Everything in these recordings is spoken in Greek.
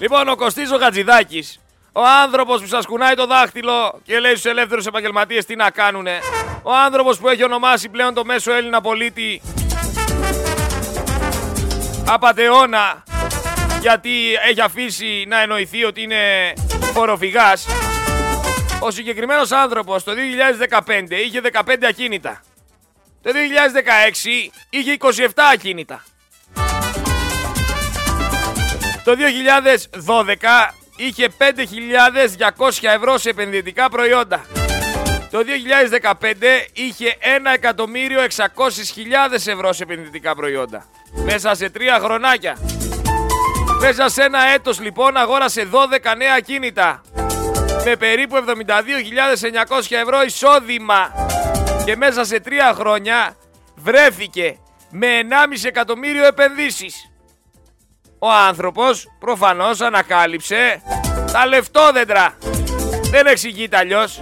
Λοιπόν, ο Κωστής ο Γατζηδάκης, ο άνθρωπος που σας κουνάει το δάχτυλο και λέει στους ελεύθερους επαγγελματίες τι να κάνουνε, ο άνθρωπος που έχει ονομάσει πλέον το μέσο Έλληνα πολίτη απατεώνα γιατί έχει αφήσει να εννοηθεί ότι είναι φοροφυγάς. Ο συγκεκριμένος άνθρωπος το 2015 είχε 15 ακίνητα. Το 2016 είχε 27 ακίνητα. Το 2012 είχε 5.200 ευρώ σε επενδυτικά προϊόντα. Το 2015 είχε 1.600.000 ευρώ σε επενδυτικά προϊόντα. Μέσα σε τρία χρονάκια. Μέσα σε ένα έτος λοιπόν αγόρασε 12 νέα ακίνητα. Με περίπου 72.900 ευρώ εισόδημα. Και μέσα σε τρία χρόνια βρέθηκε με 1,5 εκατομμύριο επενδύσεις. Ο άνθρωπος προφανώς ανακάλυψε τα λεφτόδεντρα. Δεν εξηγείται αλλιώς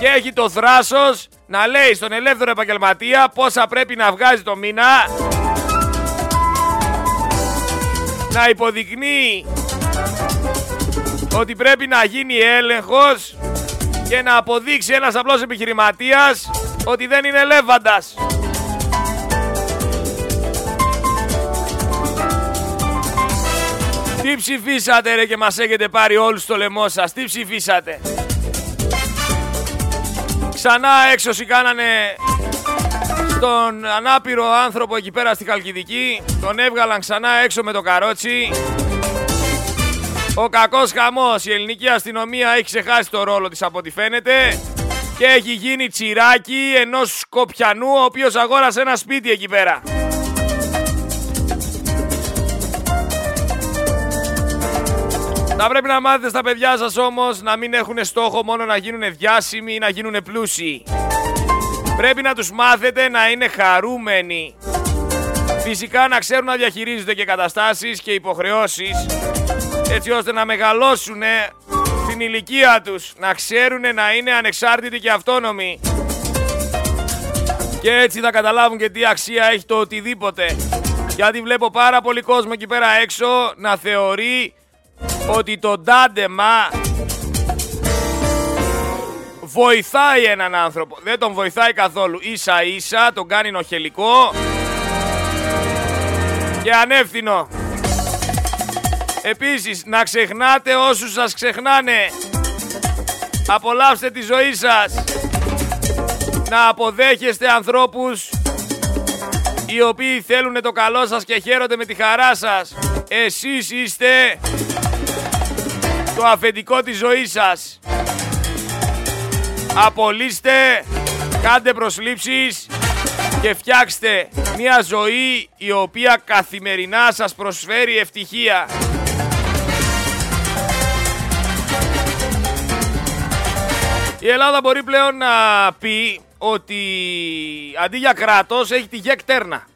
και έχει το θράσος να λέει στον ελεύθερο επαγγελματία πόσα πρέπει να βγάζει το μήνα να υποδεικνύει ότι πρέπει να γίνει έλεγχος και να αποδείξει ένας απλός επιχειρηματίας ότι δεν είναι λέβαντας. Τι ψηφίσατε ρε και μας έχετε πάρει όλους στο λαιμό σας. Τι ψηφίσατε. Ξανά έξωση κάνανε τον ανάπηρο άνθρωπο εκεί πέρα στη Χαλκιδική. Τον έβγαλαν ξανά έξω με το καρότσι. Ο κακός χαμός, η ελληνική αστυνομία έχει ξεχάσει το ρόλο της από ό,τι φαίνεται και έχει γίνει τσιράκι ενός Σκοπιανού ο οποίος αγόρασε ένα σπίτι εκεί πέρα. Θα πρέπει να μάθετε στα παιδιά σας όμως να μην έχουν στόχο μόνο να γίνουν διάσημοι ή να γίνουν πλούσιοι. Πρέπει να τους μάθετε να είναι χαρούμενοι. Φυσικά να ξέρουν να διαχειρίζονται και καταστάσεις και υποχρεώσεις έτσι ώστε να μεγαλώσουν την ηλικία τους, να ξέρουν να είναι ανεξάρτητοι και αυτόνομοι. Και έτσι θα καταλάβουν και τι αξία έχει το οτιδήποτε. Γιατί βλέπω πάρα πολύ κόσμο εκεί πέρα έξω να θεωρεί ότι το ντάντεμα βοηθάει έναν άνθρωπο. Δεν τον βοηθάει καθόλου. Ίσα ίσα τον κάνει νοχελικό και ανεύθυνο. Επίσης, να ξεχνάτε όσους σας ξεχνάνε. Απολαύστε τη ζωή σας. Να αποδέχεστε ανθρώπους οι οποίοι θέλουν το καλό σας και χαίρονται με τη χαρά σας. Εσείς είστε το αφεντικό της ζωής σας. Απολύστε, κάντε προσλήψεις και φτιάξτε μια ζωή η οποία καθημερινά σας προσφέρει ευτυχία. Η Ελλάδα μπορεί πλέον να πει ότι αντί για κράτος έχει τη ΓΕΚ τέρνα.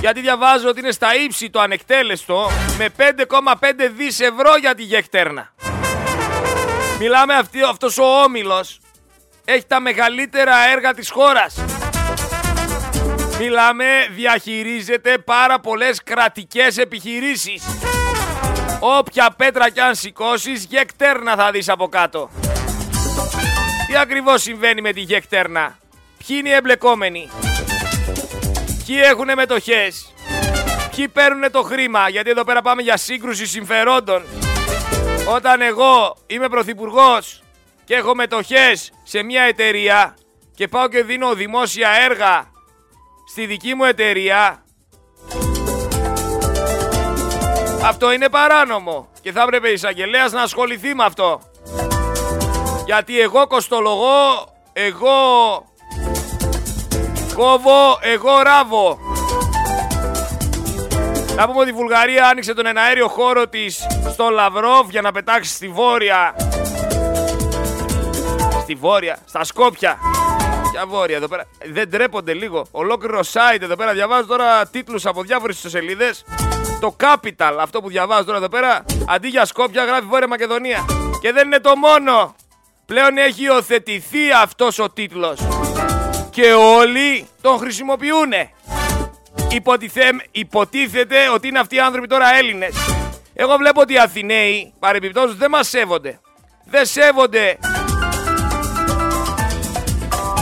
Γιατί διαβάζω ότι είναι στα ύψη το ανεκτέλεστο με 5,5 δις ευρώ για τη ΓΕΚ τέρνα. Μιλάμε αυτή, αυτός ο Όμιλος έχει τα μεγαλύτερα έργα της χώρας. Μιλάμε διαχειρίζεται πάρα πολλές κρατικές επιχειρήσεις. Όποια πέτρα κι αν σηκώσεις, γεκτέρνα θα δεις από κάτω. Τι ακριβώς συμβαίνει με τη γεκτέρνα. Ποιοι είναι οι εμπλεκόμενοι; Ποιοι έχουν μετοχές; Ποιοι παίρνουν το χρήμα; Γιατί εδώ πέρα πάμε για σύγκρουση συμφερόντων. Όταν εγώ είμαι πρωθυπουργός και έχω μετοχές σε μια εταιρεία και πάω και δίνω δημόσια έργα στη δική μου εταιρεία αυτό είναι παράνομο και θα έπρεπε η εισαγγελέα να ασχοληθεί με αυτό. Γιατί εγώ κοστολογώ, εγώ κόβω, εγώ ράβω. Να πούμε ότι η Βουλγαρία άνοιξε τον εναέριο χώρο της στο Λαυρόβ για να πετάξει στη Βόρεια. Στη Βόρεια, στα Σκόπια. Ποια Βόρεια εδώ πέρα. Δεν τρέπονται λίγο. Ολόκληρο site εδώ πέρα. Διαβάζω τώρα τίτλους από διάφορες ιστοσελίδες. Το Capital, αυτό που διαβάζω τώρα εδώ πέρα, αντί για Σκόπια γράφει Βόρεια Μακεδονία. Και δεν είναι το μόνο. Πλέον έχει υιοθετηθεί αυτός ο τίτλος. Και όλοι τον χρησιμοποιούν. Υποτιθέ, υποτίθεται ότι είναι αυτοί οι άνθρωποι τώρα Έλληνες. Εγώ βλέπω ότι οι Αθηναίοι παρεμπιπτόντως δεν μας σέβονται. Δεν σέβονται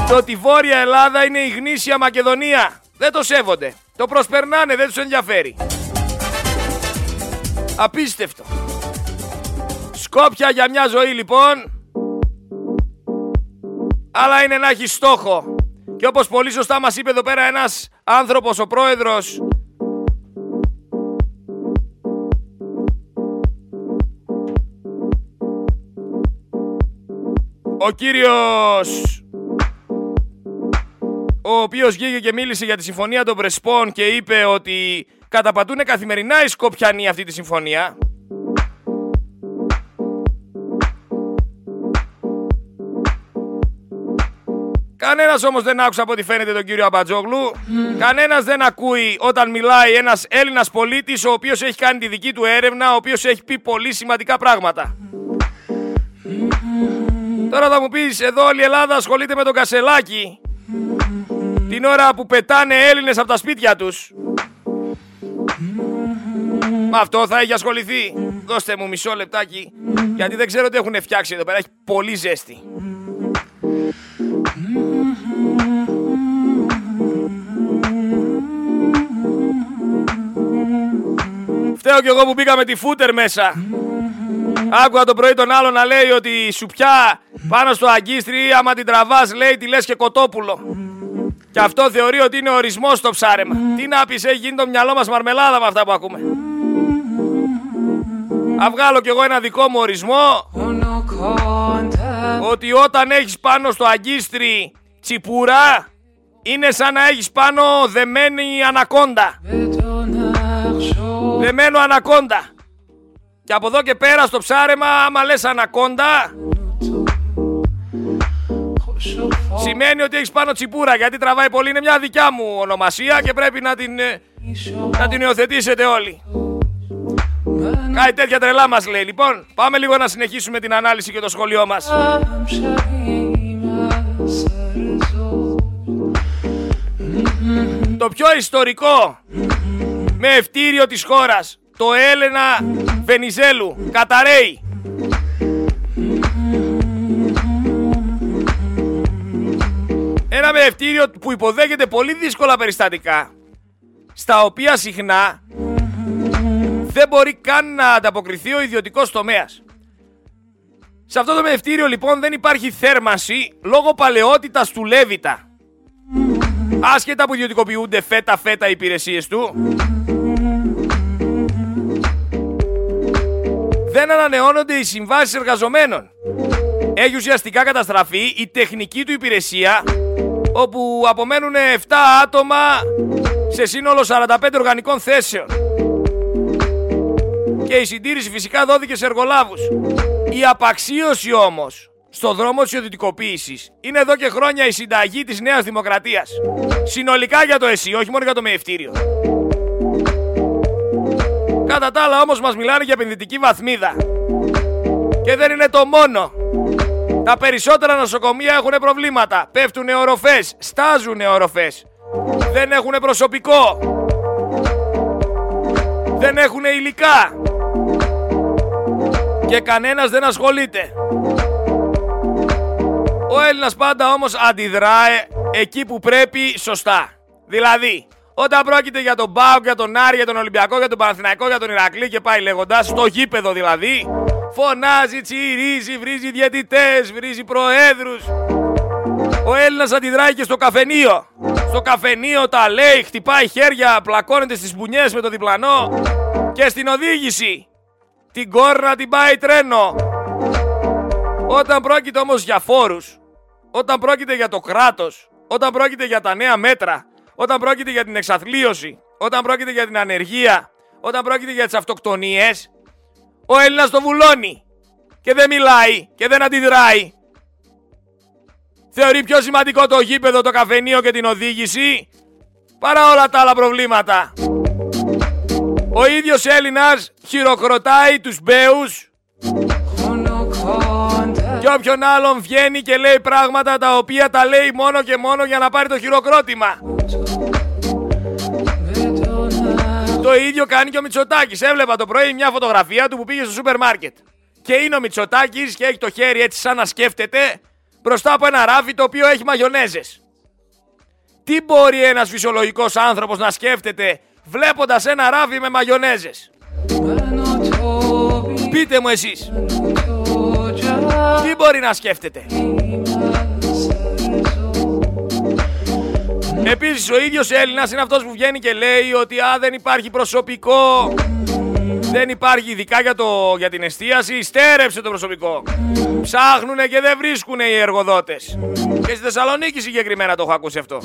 το ότι η Βόρεια Ελλάδα είναι η γνήσια Μακεδονία. Δεν το σέβονται. Το προσπερνάνε, δεν τους ενδιαφέρει. Απίστευτο. Σκόπια για μια ζωή λοιπόν. Αλλά είναι να έχει στόχο. Και όπως πολύ σωστά μας είπε εδώ πέρα ένας άνθρωπος, ο πρόεδρος ο κύριος ο οποίος βγήκε και μίλησε για τη συμφωνία των Πρεσπών και είπε ότι καταπατούν καθημερινά οι Σκοπιανοί αυτή τη συμφωνία. Κανένας όμως δεν άκουσε από ό,τι φαίνεται τον κύριο Αμπατζόγλου. Mm. Κανένας δεν ακούει όταν μιλάει ένας Έλληνας πολίτης ο οποίος έχει κάνει τη δική του έρευνα, ο οποίος έχει πει πολύ σημαντικά πράγματα. Τώρα θα μου πεις, εδώ όλη η Ελλάδα ασχολείται με τον Κασελάκη. Την ώρα που πετάνε Έλληνες από τα σπίτια τους. Με αυτό θα έχει ασχοληθεί. Δώστε μου μισό λεπτάκι, γιατί δεν ξέρω τι έχουν φτιάξει εδώ πέρα. Έχει πολύ ζέστη. Φταίω κι εγώ που μπήκα με τη φούτερ μέσα. Άκουγα το πρωί τον άλλο να λέει ότι η σουπιά πάνω στο αγκίστρι, άμα την τραβάς λέει τη λες και κοτόπουλο. Και αυτό θεωρεί ότι είναι ορισμός στο ψάρεμα. Τι να πεις, έχει γίνει το μυαλό μας μαρμελάδα με αυτά που ακούμε. Α βγάλω κι εγώ ένα δικό μου ορισμό ότι όταν έχεις πάνω στο αγκίστρι τσιπούρα είναι σαν να έχεις πάνω δεμένη ανακόντα. Δεμένο ανακόντα. Και από εδώ και πέρα στο ψάρεμα άμα λες ανακόντα Σημαίνει ότι έχεις πάνω τσιπούρα γιατί τραβάει πολύ είναι μια δικιά μου ονομασία και πρέπει να την, ε, να την υιοθετήσετε όλοι. Κάτι τέτοια τρελά μας λέει. Λοιπόν, πάμε λίγο να συνεχίσουμε την ανάλυση και το σχολείο μας. Το πιο ιστορικό με ευτήριο της χώρας, το Έλενα Βενιζέλου, Καταρέι. Ένα μεευτήριο που υποδέχεται πολύ δύσκολα περιστατικά, στα οποία συχνά δεν μπορεί καν να ανταποκριθεί ο ιδιωτικός τομέας. Σε αυτό το μευτήριο λοιπόν δεν υπάρχει θέρμανση λόγω παλαιότητας του Λέβητα. Άσχετα που ιδιωτικοποιούνται φέτα φέτα οι υπηρεσίες του, δεν ανανεώνονται οι συμβάσεις εργαζομένων. Έχει ουσιαστικά καταστραφεί η τεχνική του υπηρεσία όπου απομένουν 7 άτομα σε σύνολο 45 οργανικών θέσεων. Και η συντήρηση φυσικά δόθηκε σε εργολάβους. Η απαξίωση όμως στο δρόμο της ιδιωτικοποίησης είναι εδώ και χρόνια η συνταγή της Νέας Δημοκρατίας. Συνολικά για το ΕΣΥ, όχι μόνο για το μεευτήριο. Κατά τα άλλα όμως μας μιλάνε για επενδυτική βαθμίδα. Και δεν είναι το μόνο. Τα περισσότερα νοσοκομεία έχουν προβλήματα. Πέφτουν οροφές, στάζουν οροφές. Δεν έχουν προσωπικό. Δεν έχουν υλικά. Και κανένας δεν ασχολείται. Ο Έλληνας πάντα όμως αντιδράει εκεί που πρέπει σωστά. Δηλαδή, όταν πρόκειται για τον Μπάουκ, για τον Άρη, για τον Ολυμπιακό, για τον Παναθηναϊκό, για τον Ηρακλή και πάει λέγοντας, στο γήπεδο δηλαδή, Φωνάζει, τσιρίζει, βρίζει διαιτητές, βρίζει προέδρους. Ο Έλληνας αντιδράει και στο καφενείο. Στο καφενείο τα λέει, χτυπάει χέρια, πλακώνεται στις μπουνιές με το διπλανό. Και στην οδήγηση. Την κόρνα την πάει τρένο. Όταν πρόκειται όμως για φόρους, όταν πρόκειται για το κράτος, όταν πρόκειται για τα νέα μέτρα, όταν πρόκειται για την εξαθλίωση, όταν πρόκειται για την ανεργία, όταν πρόκειται για τις αυτοκτονίες, ο Έλληνας το βουλώνει και δεν μιλάει και δεν αντιδράει. Θεωρεί πιο σημαντικό το γήπεδο, το καφενείο και την οδήγηση παρά όλα τα άλλα προβλήματα. Ο ίδιος Έλληνας χειροκροτάει τους μπέους και όποιον άλλον βγαίνει και λέει πράγματα τα οποία τα λέει μόνο και μόνο για να πάρει το χειροκρότημα. Το ίδιο κάνει και ο Μητσοτάκης. Έβλεπα το πρωί μια φωτογραφία του που πήγε στο σούπερ μάρκετ. Και είναι ο Μητσοτάκης και έχει το χέρι έτσι σαν να σκέφτεται μπροστά από ένα ράφι το οποίο έχει μαγιονέζες. Τι μπορεί ένας φυσιολογικός άνθρωπος να σκέφτεται βλέποντας ένα ράφι με μαγιονέζες; Πείτε μου εσείς. Τι μπορεί να σκέφτεται; Επίσης ο ίδιος Έλληνας είναι αυτός που βγαίνει και λέει ότι α, δεν υπάρχει προσωπικό, δεν υπάρχει ειδικά για, το, για την εστίαση, στέρεψε το προσωπικό. Ψάχνουνε και δεν βρίσκουνε οι εργοδότες. Και στη Θεσσαλονίκη συγκεκριμένα το έχω ακούσει αυτό.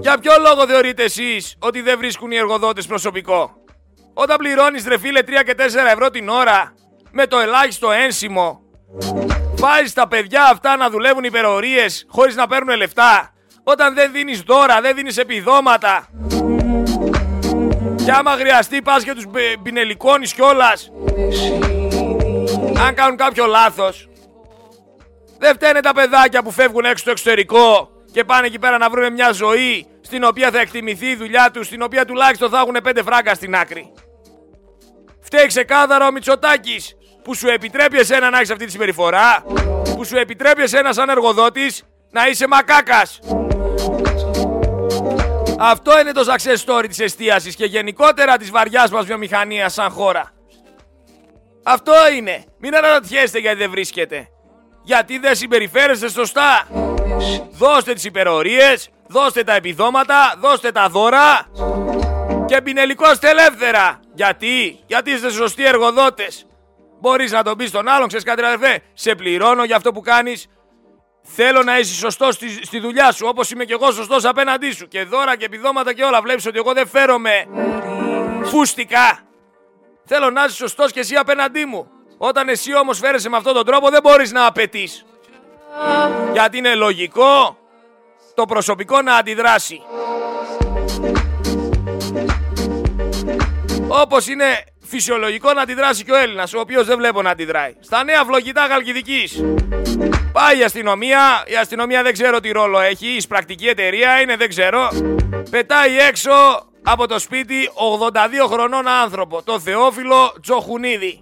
Για ποιο λόγο θεωρείτε εσείς ότι δεν βρίσκουν οι εργοδότες προσωπικό; Όταν πληρώνεις ρε φίλε 3 και 4 ευρώ την ώρα με το ελάχιστο ένσημο Βάζεις τα παιδιά αυτά να δουλεύουν υπερορίες χωρίς να παίρνουν λεφτά όταν δεν δίνεις δώρα, δεν δίνεις επιδόματα. Και άμα χρειαστεί πας και τους πινελικώνεις κιόλας. Αν κάνουν κάποιο λάθος. Δεν φταίνε τα παιδάκια που φεύγουν έξω στο εξωτερικό και πάνε εκεί πέρα να βρουν μια ζωή στην οποία θα εκτιμηθεί η δουλειά τους, στην οποία τουλάχιστον θα έχουν πέντε φράγκα στην άκρη. Φταίει ξεκάθαρα ο Μητσοτάκης που σου επιτρέπει εσένα να έχεις αυτή τη συμπεριφορά, που σου επιτρέπει εσένα σαν εργοδότης να είσαι μακάκας. Αυτό είναι το success story της εστίασης και γενικότερα της βαριάς μας βιομηχανίας σαν χώρα. Αυτό είναι. Μην αναρωτιέστε γιατί δεν βρίσκεται. Γιατί δεν συμπεριφέρεστε σωστά. Δώστε τις υπερορίες, δώστε τα επιδόματα, δώστε τα δώρα και πινελικώστε ελεύθερα. Γιατί, γιατί είστε σωστοί εργοδότες. Μπορείς να τον πεις στον άλλον, ξέρεις κάτι αδερφέ, σε πληρώνω για αυτό που κάνεις, Θέλω να είσαι σωστός στη, στη δουλειά σου, όπως είμαι και εγώ σωστός απέναντί σου. Και δώρα και επιδόματα και όλα. Βλέπεις ότι εγώ δεν φέρομαι φούστικα. Θέλω να είσαι σωστός και εσύ απέναντί μου. Όταν εσύ όμως φέρεσαι με αυτόν τον τρόπο, δεν μπορείς να απαιτείς. Γιατί είναι λογικό το προσωπικό να αντιδράσει. Όπως είναι φυσιολογικό να αντιδράσει και ο Έλληνας, ο οποίος δεν βλέπω να αντιδράει. Στα νέα φλογητά Γαλκιδικής. Πάει η αστυνομία, η αστυνομία δεν ξέρω τι ρόλο έχει, η πρακτική εταιρεία είναι, δεν ξέρω. Πετάει έξω από το σπίτι 82 χρονών άνθρωπο, το Θεόφιλο Τζοχουνίδη,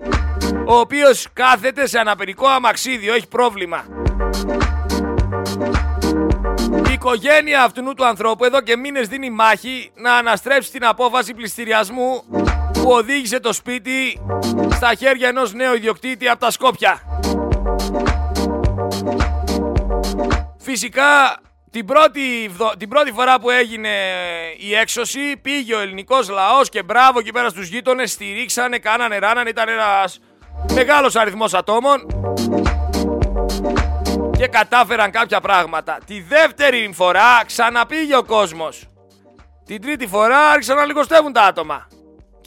ο οποίος κάθεται σε αναπηρικό αμαξίδιο, έχει πρόβλημα. Η οικογένεια αυτού του ανθρώπου εδώ και μήνες δίνει μάχη να αναστρέψει την απόφαση πληστηριασμού που οδήγησε το σπίτι στα χέρια ενός νέου ιδιοκτήτη από τα Σκόπια. Φυσικά την πρώτη, την πρώτη φορά που έγινε η έξωση πήγε ο ελληνικός λαός και μπράβο εκεί πέρα στους γείτονες στηρίξανε, κάνανε, ράνανε, ήταν ένας μεγάλος αριθμός ατόμων και κατάφεραν κάποια πράγματα. Τη δεύτερη φορά ξαναπήγε ο κόσμος. Την τρίτη φορά άρχισαν να λιγοστεύουν τα άτομα.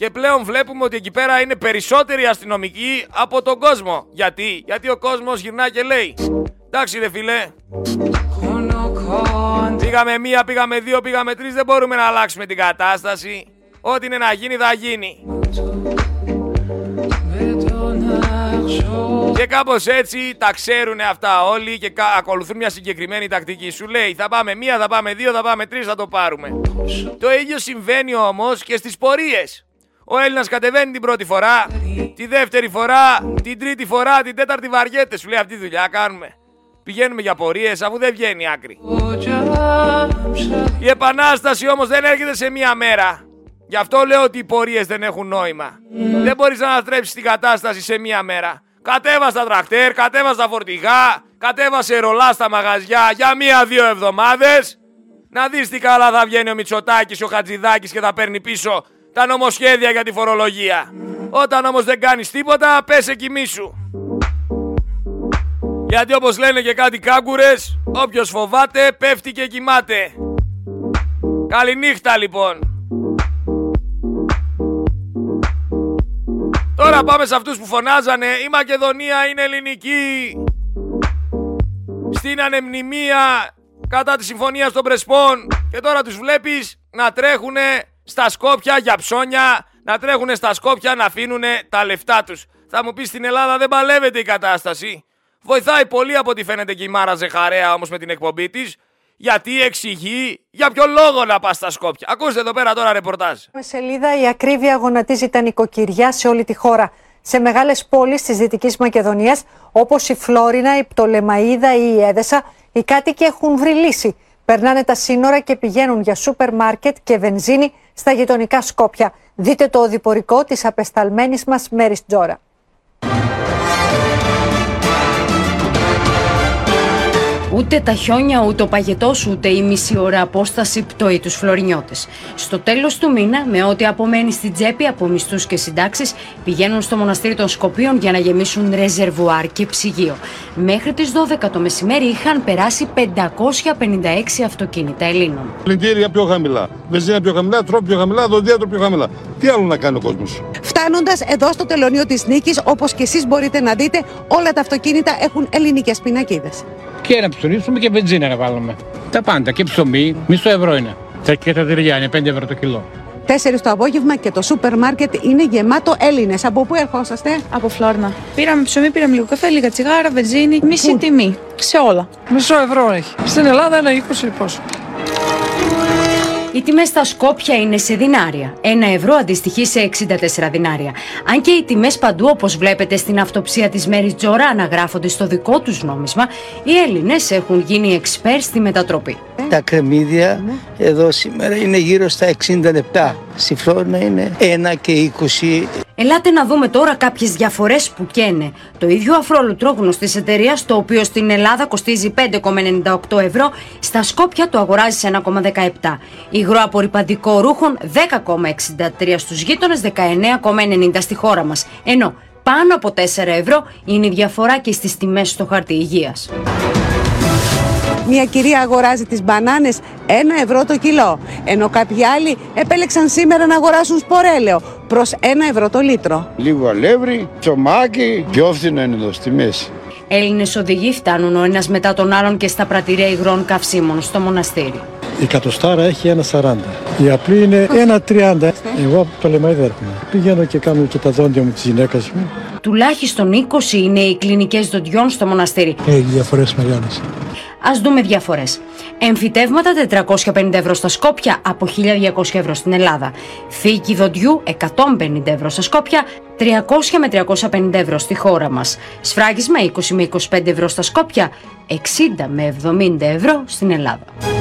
Και πλέον βλέπουμε ότι εκεί πέρα είναι περισσότεροι αστυνομικοί από τον κόσμο. Γιατί, Γιατί ο κόσμος γυρνά και λέει Εντάξει ρε φίλε Πήγαμε μία, πήγαμε δύο, πήγαμε τρεις Δεν μπορούμε να αλλάξουμε την κατάσταση Ό,τι είναι να γίνει θα γίνει και κάπως έτσι τα ξέρουν αυτά όλοι και ακολουθούν μια συγκεκριμένη τακτική. Σου λέει θα πάμε μία, θα πάμε δύο, θα πάμε τρεις, θα το πάρουμε. Το ίδιο συμβαίνει όμως και στις πορείες. Ο Έλληνας κατεβαίνει την πρώτη φορά, τη δεύτερη φορά, την τρίτη φορά, την τέταρτη βαριέται. Σου λέει αυτή τη δουλειά κάνουμε. Πηγαίνουμε για πορείες αφού δεν βγαίνει άκρη. Η επανάσταση όμως δεν έρχεται σε μία μέρα. Γι' αυτό λέω ότι οι πορείες δεν έχουν νόημα. Δεν μπορείς να ανατρέψει την κατάσταση σε μία μέρα. Κατέβα τα τρακτέρ, κατέβα τα φορτηγά, κατέβασε ρολά στα μαγαζιά για μία-δύο εβδομάδες. Να δεις τι καλά θα βγαίνει ο Μητσοτάκης, ο Χατζηδάκης και θα παίρνει πίσω τα νομοσχέδια για τη φορολογία. Όταν όμως δεν κάνεις τίποτα, πέσε κοιμήσου. Γιατί όπως λένε και κάτι κάγκουρες, όποιος φοβάται πέφτει και κοιμάται. Καληνύχτα λοιπόν. Τώρα πάμε σε αυτούς που φωνάζανε «Η Μακεδονία είναι ελληνική». Στην ανεμνημία κατά τη συμφωνία των Πρεσπών και τώρα τους βλέπεις να τρέχουνε στα Σκόπια για ψώνια, να τρέχουν στα Σκόπια να αφήνουν τα λεφτά τους. Θα μου πεις στην Ελλάδα δεν παλεύεται η κατάσταση. Βοηθάει πολύ από ό,τι φαίνεται και η Μάρα Ζεχαρέα όμως με την εκπομπή της, γιατί εξηγεί για ποιο λόγο να πας στα Σκόπια. Ακούστε εδώ πέρα τώρα ρεπορτάζ. Με σελίδα η ακρίβεια γονατίζει τα νοικοκυριά σε όλη τη χώρα. Σε μεγάλες πόλεις της Δυτικής Μακεδονίας, όπως η Φλόρινα, η Πτολεμαίδα ή η Έδεσα, οι κάτοικοι έχουν βρει λύση. Περνάνε τα σύνορα και πηγαίνουν για σούπερ μάρκετ και βενζίνη στα γειτονικά Σκόπια. Δείτε το οδηπορικό της απεσταλμένης μας Μέρης Τζόρα. Ούτε τα χιόνια, ούτε ο παγετός, ούτε η μισή ώρα απόσταση πτωεί τους φλωρινιώτες. Στο τέλος του μήνα, με ό,τι απομένει στην τσέπη από μισθούς και συντάξεις, πηγαίνουν στο μοναστήρι των Σκοπίων για να γεμίσουν ρεζερβουάρ και ψυγείο. Μέχρι τις 12 το μεσημέρι είχαν περάσει 556 αυτοκίνητα Ελλήνων. Πλυντήρια πιο χαμηλά, βενζίνα πιο χαμηλά, τρόπο πιο χαμηλά, δοντίατρο πιο χαμηλά. Τι άλλο να κάνει ο κόσμος; Φτάνοντας εδώ στο τελωνίο της Νίκης, όπως και εσείς μπορείτε να δείτε, όλα τα αυτοκίνητα έχουν ελληνικές πινακίδες και να ψωνίσουμε και βενζίνα να βάλουμε. Τα πάντα και ψωμί, μισό ευρώ είναι. Και τα τυριά είναι 5 ευρώ το κιλό. Τέσσερις το απόγευμα και το σούπερ μάρκετ είναι γεμάτο Έλληνες. Από πού ερχόσαστε, Από Φλόρνα. Πήραμε ψωμί, πήραμε λίγο καφέ, λίγα τσιγάρα, βενζίνη, μισή τιμή. Σε όλα. Μισό ευρώ έχει. Στην Ελλάδα ένα 20 πόσο. Οι τιμές στα Σκόπια είναι σε δινάρια. Ένα ευρώ αντιστοιχεί σε 64 δινάρια. Αν και οι τιμές παντού, όπως βλέπετε στην αυτοψία της Μέρη Τζόρα, αναγράφονται στο δικό τους νόμισμα, οι Έλληνες έχουν γίνει εξπέρ στη μετατροπή. Τα κρεμμύδια εδώ σήμερα είναι γύρω στα 60 λεπτά. Στη Φλόρινα είναι 1 και 20. Ελάτε να δούμε τώρα κάποιες διαφορές που καίνε. Το ίδιο αφρόλουτρόγνο τη εταιρείας, το οποίο στην Ελλάδα κοστίζει 5,98 ευρώ, στα Σκόπια το αγοράζει σε 1,17. Υγρό απορριπαντικό ρούχων 10,63 στους γείτονες, 19,90 στη χώρα μας. Ενώ πάνω από 4 ευρώ είναι η διαφορά και στις τιμές στο χαρτί υγείας. Μια κυρία αγοράζει τις μπανάνες 1 ευρώ το κιλό, ενώ κάποιοι άλλοι επέλεξαν σήμερα να αγοράσουν σπορέλαιο προς 1 ευρώ το λίτρο. Λίγο αλεύρι, τσομάκι, πιο φθηνό είναι εδώ στη μέση. Έλληνες οδηγοί φτάνουν ο ένας μετά τον άλλον και στα πρατηρία υγρών καυσίμων στο μοναστήρι. Η κατοστάρα έχει 1,40. Η απλή είναι 1,30. Εγώ από το Λεμαϊδί έρχομαι. Πηγαίνω και κάνω και τα δόντια μου της γυναίκας μου. Τουλάχιστον 20 είναι οι κλινικές δοντιών στο μοναστήρι. Έχει διαφορές μεγάλες. Α δούμε διαφορές. Εμφυτεύματα 450 ευρώ στα Σκόπια από 1200 ευρώ στην Ελλάδα. Θήκη δοντιού 150 ευρώ στα Σκόπια, 300 με 350 ευρώ στη χώρα μας. Σφράγισμα 20 με 25 ευρώ στα Σκόπια, 60 με 70 ευρώ στην Ελλάδα.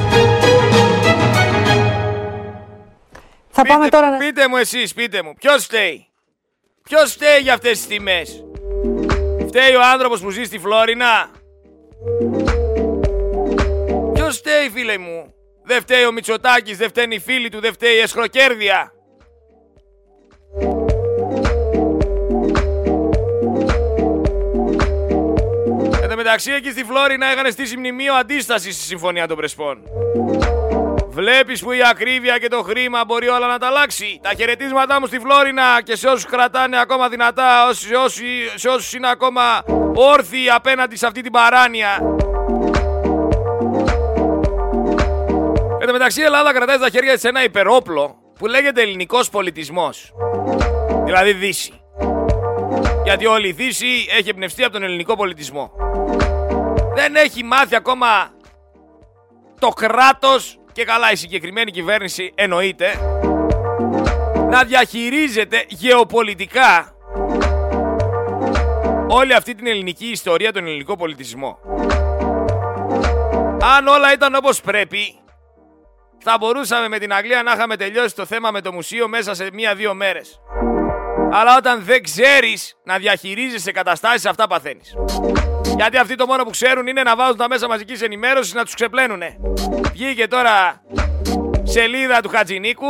Θα πάμε πείτε, τώρα να... πείτε μου εσείς, πείτε μου, ποιος φταίει; Ποιος φταίει για αυτές τις τιμές; Φταίει ο άνθρωπος που ζει στη Φλόρινα; Ποιος φταίει φίλε μου; Δεν φταίει ο Μητσοτάκης, δεν φταίνει οι φίλοι του, δεν φταίει η εσχροκέρδεια. Εν τω μεταξύ εκεί στη Φλόρινα είχαν στήσει μνημείο αντίστασης στη Συμφωνία των Πρεσπών. Βλέπεις που η ακρίβεια και το χρήμα μπορεί όλα να τα αλλάξει. Τα χαιρετίσματά μου στη Φλόρινα και σε όσους κρατάνε ακόμα δυνατά, σε, όσοι, σε όσους είναι ακόμα όρθιοι απέναντι σε αυτή την παράνοια. Εν τω μεταξύ η Ελλάδα κρατάει στα χέρια της ένα υπερόπλο που λέγεται ελληνικός πολιτισμός. Δηλαδή Δύση. Γιατί όλη η Δύση έχει εμπνευστεί από τον ελληνικό πολιτισμό. Δεν έχει μάθει ακόμα το κράτος και καλά η συγκεκριμένη κυβέρνηση εννοείται να διαχειρίζεται γεωπολιτικά όλη αυτή την ελληνική ιστορία, τον ελληνικό πολιτισμό. Αν όλα ήταν όπως πρέπει, θα μπορούσαμε με την Αγγλία να είχαμε τελειώσει το θέμα με το μουσείο μέσα σε μία-δύο μέρες. Αλλά όταν δεν ξέρεις να διαχειρίζεσαι καταστάσεις, αυτά παθαίνεις. Γιατί αυτοί το μόνο που ξέρουν είναι να βάζουν τα μέσα μαζικής ενημέρωσης να τους ξεπλένουνε. Βγήκε τώρα σελίδα του Χατζηνίκου,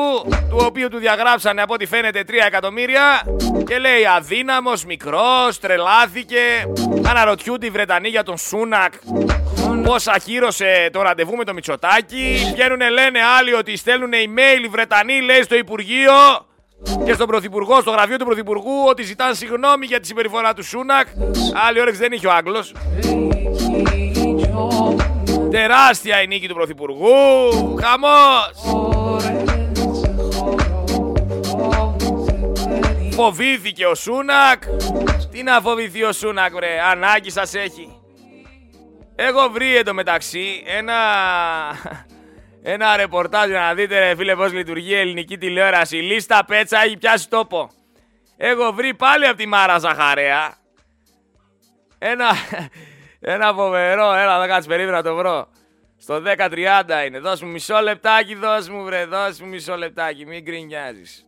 του οποίου του διαγράψανε από ό,τι φαίνεται 3 εκατομμύρια και λέει αδύναμος, μικρός, τρελάθηκε, αναρωτιούνται οι Βρετανοί για τον Σούνακ πώς αχύρωσε το ραντεβού με το Μητσοτάκι, βγαίνουνε λένε άλλοι ότι στέλνουν email οι Βρετανοί λέει στο Υπουργείο και στον Πρωθυπουργό, στο γραφείο του Πρωθυπουργού, ότι ζητάνε συγγνώμη για τη συμπεριφορά του Σούνακ. Άλλη όρεξη δεν είχε ο Άγγλος. Τεράστια η νίκη του Πρωθυπουργού. Χαμός. Φοβήθηκε ο Σούνακ. Τι να φοβηθεί ο Σούνακ, βρε; Ανάγκη σας έχει. Έχω βρει εντωμεταξύ ένα, ένα ρεπορτάζ για να δείτε ρε φίλε πώς λειτουργεί η ελληνική τηλεόραση. Η λίστα πέτσα έχει πιάσει τόπο. Έχω βρει πάλι από τη Μάρα Ζαχαρέα ένα, ένα φοβερό, έλα θα κάτσεις περίμενα να το βρω. Στο 10.30 είναι. Δώσ' μου μισό λεπτάκι, δώσ' μου βρε, δώσ' μου μισό λεπτάκι, μην γκρινιάζεις.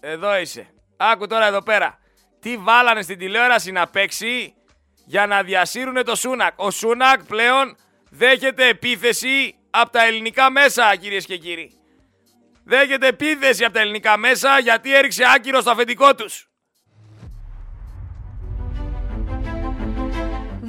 Εδώ είσαι. Άκου τώρα εδώ πέρα. Τι βάλανε στην τηλεόραση να παίξει για να διασύρουν το Σούνακ. Ο Σούνακ πλέον δέχεται επίθεση από τα ελληνικά μέσα, κυρίες και κύριοι. Δέχεται επίθεση από τα ελληνικά μέσα γιατί έριξε άκυρο στο αφεντικό τους.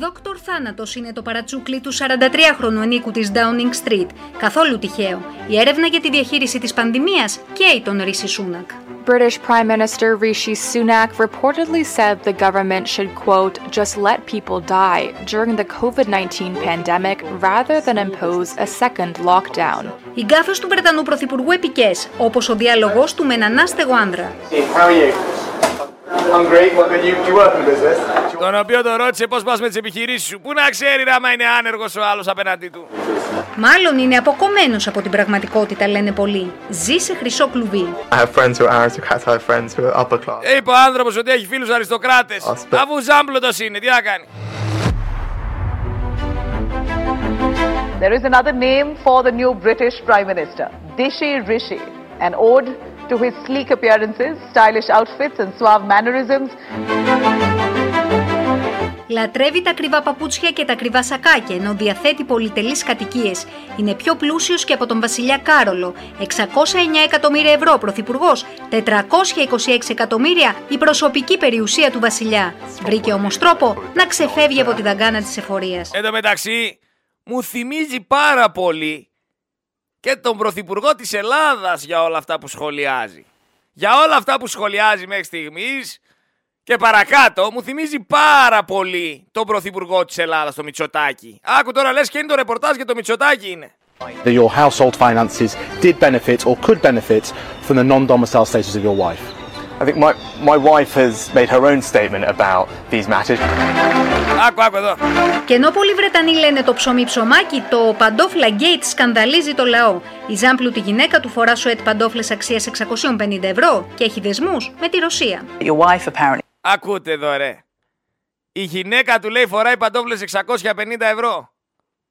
Δόκτωρ Θάνατος είναι το παρατσούκλι του 43χρονου ενίκου της Downing Street. Καθόλου τυχαίο. Η έρευνα για τη διαχείριση της πανδημίας καίει τον Ρίση Σούνακ. British Prime Minister Rishi Sunak reportedly said the government should, quote, just let people die during the COVID 19 pandemic rather than impose a second lockdown. Οι γκάφες του Βρετανού Πρωθυπουργού επικές, όπως ο διάλογος του με έναν άστεγο άνδρα. I'm great. What you, you work in business? Τον οποίο τον ρώτησε πώς πας με τις επιχειρήσεις σου. Πού να ξέρει άμα είναι άνεργος ο άλλος απέναντί του. Μάλλον είναι αποκομμένος από την πραγματικότητα, λένε πολλοί. Ζει σε χρυσό κλουβί. I have friends who are aristocrats, I have friends who are upper class. Ε, είπε ο άνθρωπος ότι έχει φίλους αριστοκράτες. Αφού ζάμπλωτος είναι, τι να κάνει; There is another name for the new British Prime Minister, Dishi Rishi, an ode to his sleek appearances, stylish outfits and suave mannerisms. Λατρεύει τα ακριβά παπούτσια και τα ακριβά σακάκια, ενώ διαθέτει πολυτελείς κατοικίες. Είναι πιο πλούσιος και από τον βασιλιά Κάρολο. 609 εκατομμύρια ευρώ πρωθυπουργός, 426 εκατομμύρια η προσωπική περιουσία του βασιλιά. Βρήκε όμως τρόπο να ξεφεύγει από τη δαγκάνα της εφορίας. Εν τω μεταξύ, μου θυμίζει πάρα πολύ και τον Πρωθυπουργό της Ελλάδας για όλα αυτά που σχολιάζει. Για όλα αυτά που σχολιάζει μέχρι στιγμής και παρακάτω μου θυμίζει πάρα πολύ τον Πρωθυπουργό της Ελλάδας, τον Μητσοτάκη. Άκου τώρα λες και είναι το ρεπορτάζ για το Μητσοτάκη είναι. Your household finances did benefit or could benefit from the non-domicile status of your wife. I think my, my wife has made her own statement about these matters. Άκου, άκου εδώ. Και ενώ πολλοί Βρετανοί λένε το ψωμί ψωμάκι, το παντόφλα γκέιτς σκανδαλίζει το λαό. Η ζάμπλουτη γυναίκα του φορά σουέτ παντόφλες αξίας 650 ευρώ και έχει δεσμούς με τη Ρωσία. Your wife apparently. Ακούτε εδώ ρε. Η γυναίκα του λέει φοράει παντόφλες 650 ευρώ.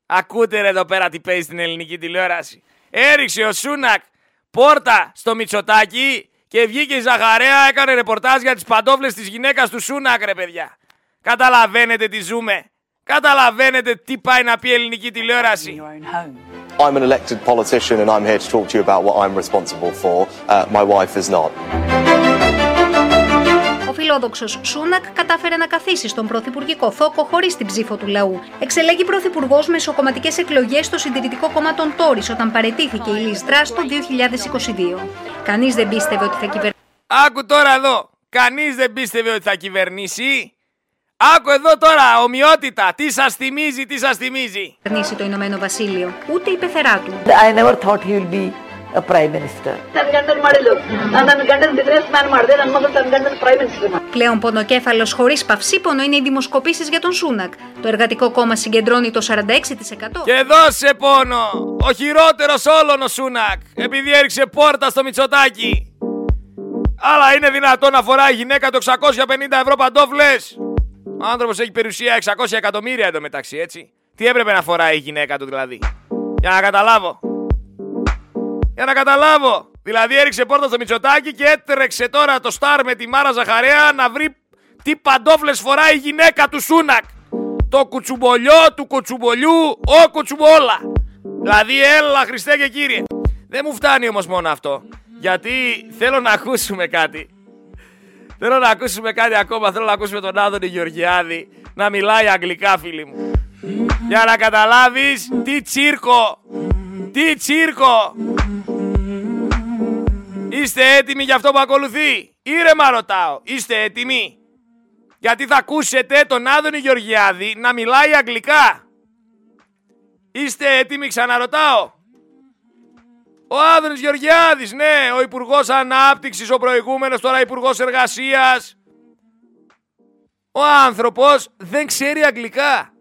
Ακούτε ρε εδώ πέρα τι παίζει στην ελληνική τηλεόραση. Έριξε ο Σούνακ πόρτα στο Μητσοτάκι και βγήκε η Ζαχαρέα, έκανε ρεπορτάζ για τις παντόφλες της γυναίκας του Σούνακ, ρε παιδιά. Καταλαβαίνετε τι ζούμε. Καταλαβαίνετε τι πάει να πει η ελληνική τηλεόραση. I'm an elected politician and I'm here to talk to you about what I'm responsible for. Uh, my wife is not. Ο φιλόδοξος Σούνακ κατάφερε να καθίσει στον πρωθυπουργικό θόκο χωρίς την ψήφο του λαού. Εξελέγει πρωθυπουργός με σοκομματικέ εκλογές στο συντηρητικό κόμμα των Τόρις όταν παρετήθηκε η Λίστρα το 2022. Κανείς δεν πίστευε ότι θα κυβερνήσει. Άκου τώρα εδώ. Κανείς δεν πίστευε ότι θα κυβερνήσει. Άκου εδώ τώρα, ομοιότητα. Τι σας θυμίζει, τι σας θυμίζει. Κυβερνήσει το Ηνωμένο Βασίλειο. Ούτε η πεθερά του. I never thought he will be a prime minister. Πλέον πονοκέφαλος χωρίς παυσίπονο είναι οι δημοσκοπήσεις για τον Σούνακ. Το εργατικό κόμμα συγκεντρώνει το 46%. Και δώσε πόνο! Ο χειρότερος όλων ο Σούνακ! Επειδή έριξε πόρτα στο Μητσοτάκι. Αλλά είναι δυνατό να φοράει γυναίκα το 650 ευρώ παντόφλες. Ο άνθρωπος έχει περιουσία 600 εκατομμύρια εντωμεταξύ, έτσι. Τι έπρεπε να φοράει η γυναίκα του δηλαδή; Για να καταλάβω. Για να καταλάβω. Δηλαδή έριξε πόρτα στο Μητσοτάκι και έτρεξε τώρα το Σταρ με τη Μάρα Ζαχαρέα να βρει τι παντόφλες φοράει η γυναίκα του Σούνακ. Το κουτσουμπολιό του κουτσουμπολιού, ο κουτσουμπόλα. Δηλαδή έλα Χριστέ και Κύριε. Δεν μου φτάνει όμως μόνο αυτό. Γιατί θέλω να ακούσουμε κάτι. Θέλω να ακούσουμε κάτι ακόμα. Θέλω να ακούσουμε τον Άδωνη Γεωργιάδη να μιλάει αγγλικά, φίλοι μου. Για να καταλάβεις τι τσίρκο, τι τσίρκο Είστε έτοιμοι για αυτό που ακολουθεί; Ήρεμα ρωτάω. Είστε έτοιμοι; Γιατί θα ακούσετε τον Άδωνη Γεωργιάδη να μιλάει αγγλικά. Είστε έτοιμοι ξαναρωτάω. Ο Άδωνης Γεωργιάδης, ναι, ο Υπουργός Ανάπτυξης, ο προηγούμενος, τώρα Υπουργός Εργασίας. Ο άνθρωπος δεν ξέρει αγγλικά.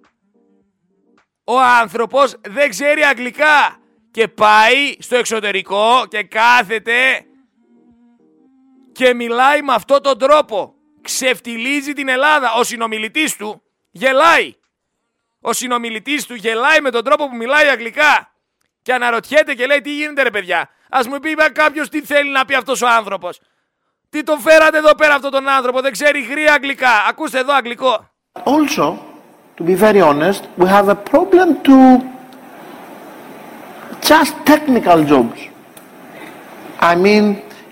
Ο άνθρωπος δεν ξέρει αγγλικά και πάει στο εξωτερικό και κάθεται και μιλάει με αυτόν τον τρόπο. Ξεφτιλίζει την Ελλάδα. Ο συνομιλητής του γελάει. Ο συνομιλητής του γελάει με τον τρόπο που μιλάει αγγλικά. Και αναρωτιέται και λέει τι γίνεται ρε παιδιά; Ας μου πει κάποιος τι θέλει να πει αυτός ο άνθρωπος. Τι τον φέρατε εδώ πέρα αυτόν τον άνθρωπο; Δεν ξέρει γρήγορα αγγλικά. Ακούστε εδώ αγγλικό. Also, to be very honest, we have a problem to just technical jobs. I mean,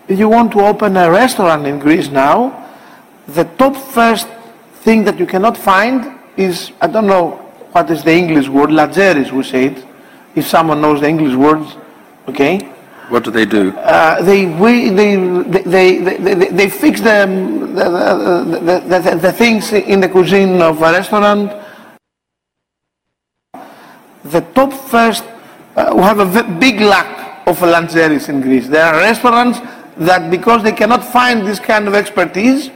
if you want to open a restaurant in Greece now, the top first thing that you cannot find is, I don't know what is the English word, lageris we say it, if someone knows the English words, okay? What do they do? Uh, they, we, they, they, they, they, they fix the, the, the, the, the, the things in the cuisine of a restaurant. The top first, uh, we have a v- big lack of lancheris in Greece. There are restaurants that because they cannot find this kind of expertise,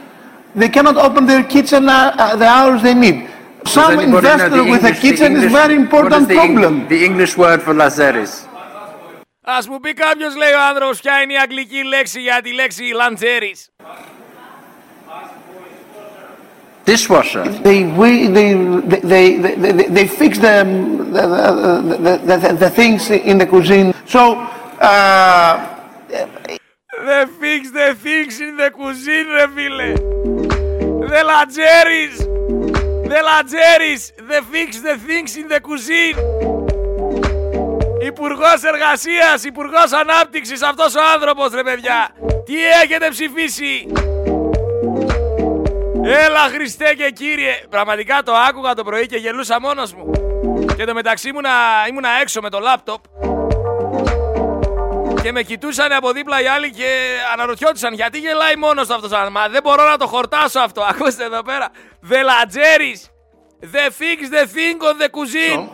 they cannot open their kitchen uh, uh, the hours they need. Does Some anybody know investor the with a English- the kitchen is English- very what important is the Eng- problem. the English word for lazeris. Ας μου πει κάποιος λέει ο άνθρωπος ποια είναι η αγγλική λέξη για τη λέξη λαντζέρις. Dishwasher. They, we, they, they, they, they, they fix the, the, the, the, the, the things in the cuisine. So, uh, The fix the things in the cuisine ρε φίλε. The λατζέρις. The λατζέρις. The fix the things in the cuisine. Υπουργός Εργασίας, Υπουργός Ανάπτυξης, αυτός ο άνθρωπος ρε παιδιά. Τι έχετε ψηφίσει; Έλα Χριστέ και Κύριε. Πραγματικά το άκουγα το πρωί και γελούσα μόνος μου. Και το μεταξύ ήμουνα, ήμουνα έξω με το λάπτοπ. Και με κοιτούσαν από δίπλα οι άλλοι και αναρωτιόντουσαν γιατί γελάει μόνος του αυτός ο άνθρωπος. Μα δεν μπορώ να το χορτάσω αυτό. Ακούστε εδώ πέρα. The Lageris. The fix the thing on the cuisine.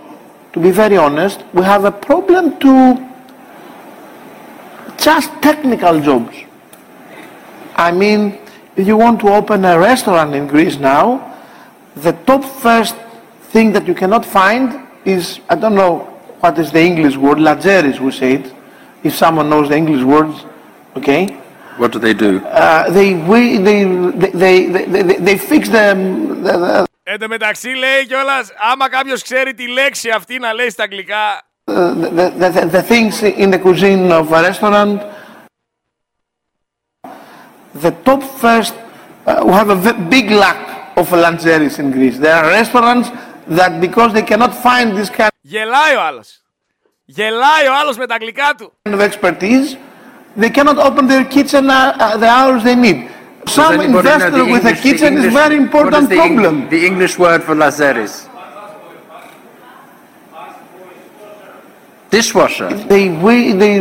to be very honest, we have a problem to just technical jobs. I mean, if you want to open a restaurant in Greece now, the top first thing that you cannot find is, I don't know what is the English word, lageris we say it, if someone knows the English words, okay? What do they do? Uh, they, we, they, they, they, they, they fix the, the, the Εν τω μεταξύ λέει κιόλα, άμα κάποιο ξέρει τη λέξη αυτή να λέει στα αγγλικά. uh, the, the, the, the things in the cuisine of a restaurant. The top first, uh, we have a v- big lack of lancheris in Greece. There are restaurants that because they cannot find this kind Γελάει ο άλλο. Γελάει ο άλλο με τα αγγλικά του. of expertise, they cannot open their kitchen uh, uh, the hours they need. Does Some anybody know investor the with a English- the kitchen is English- very what is important the Eng- problem. the English word for lazeris. Dishwasher. They, we, they,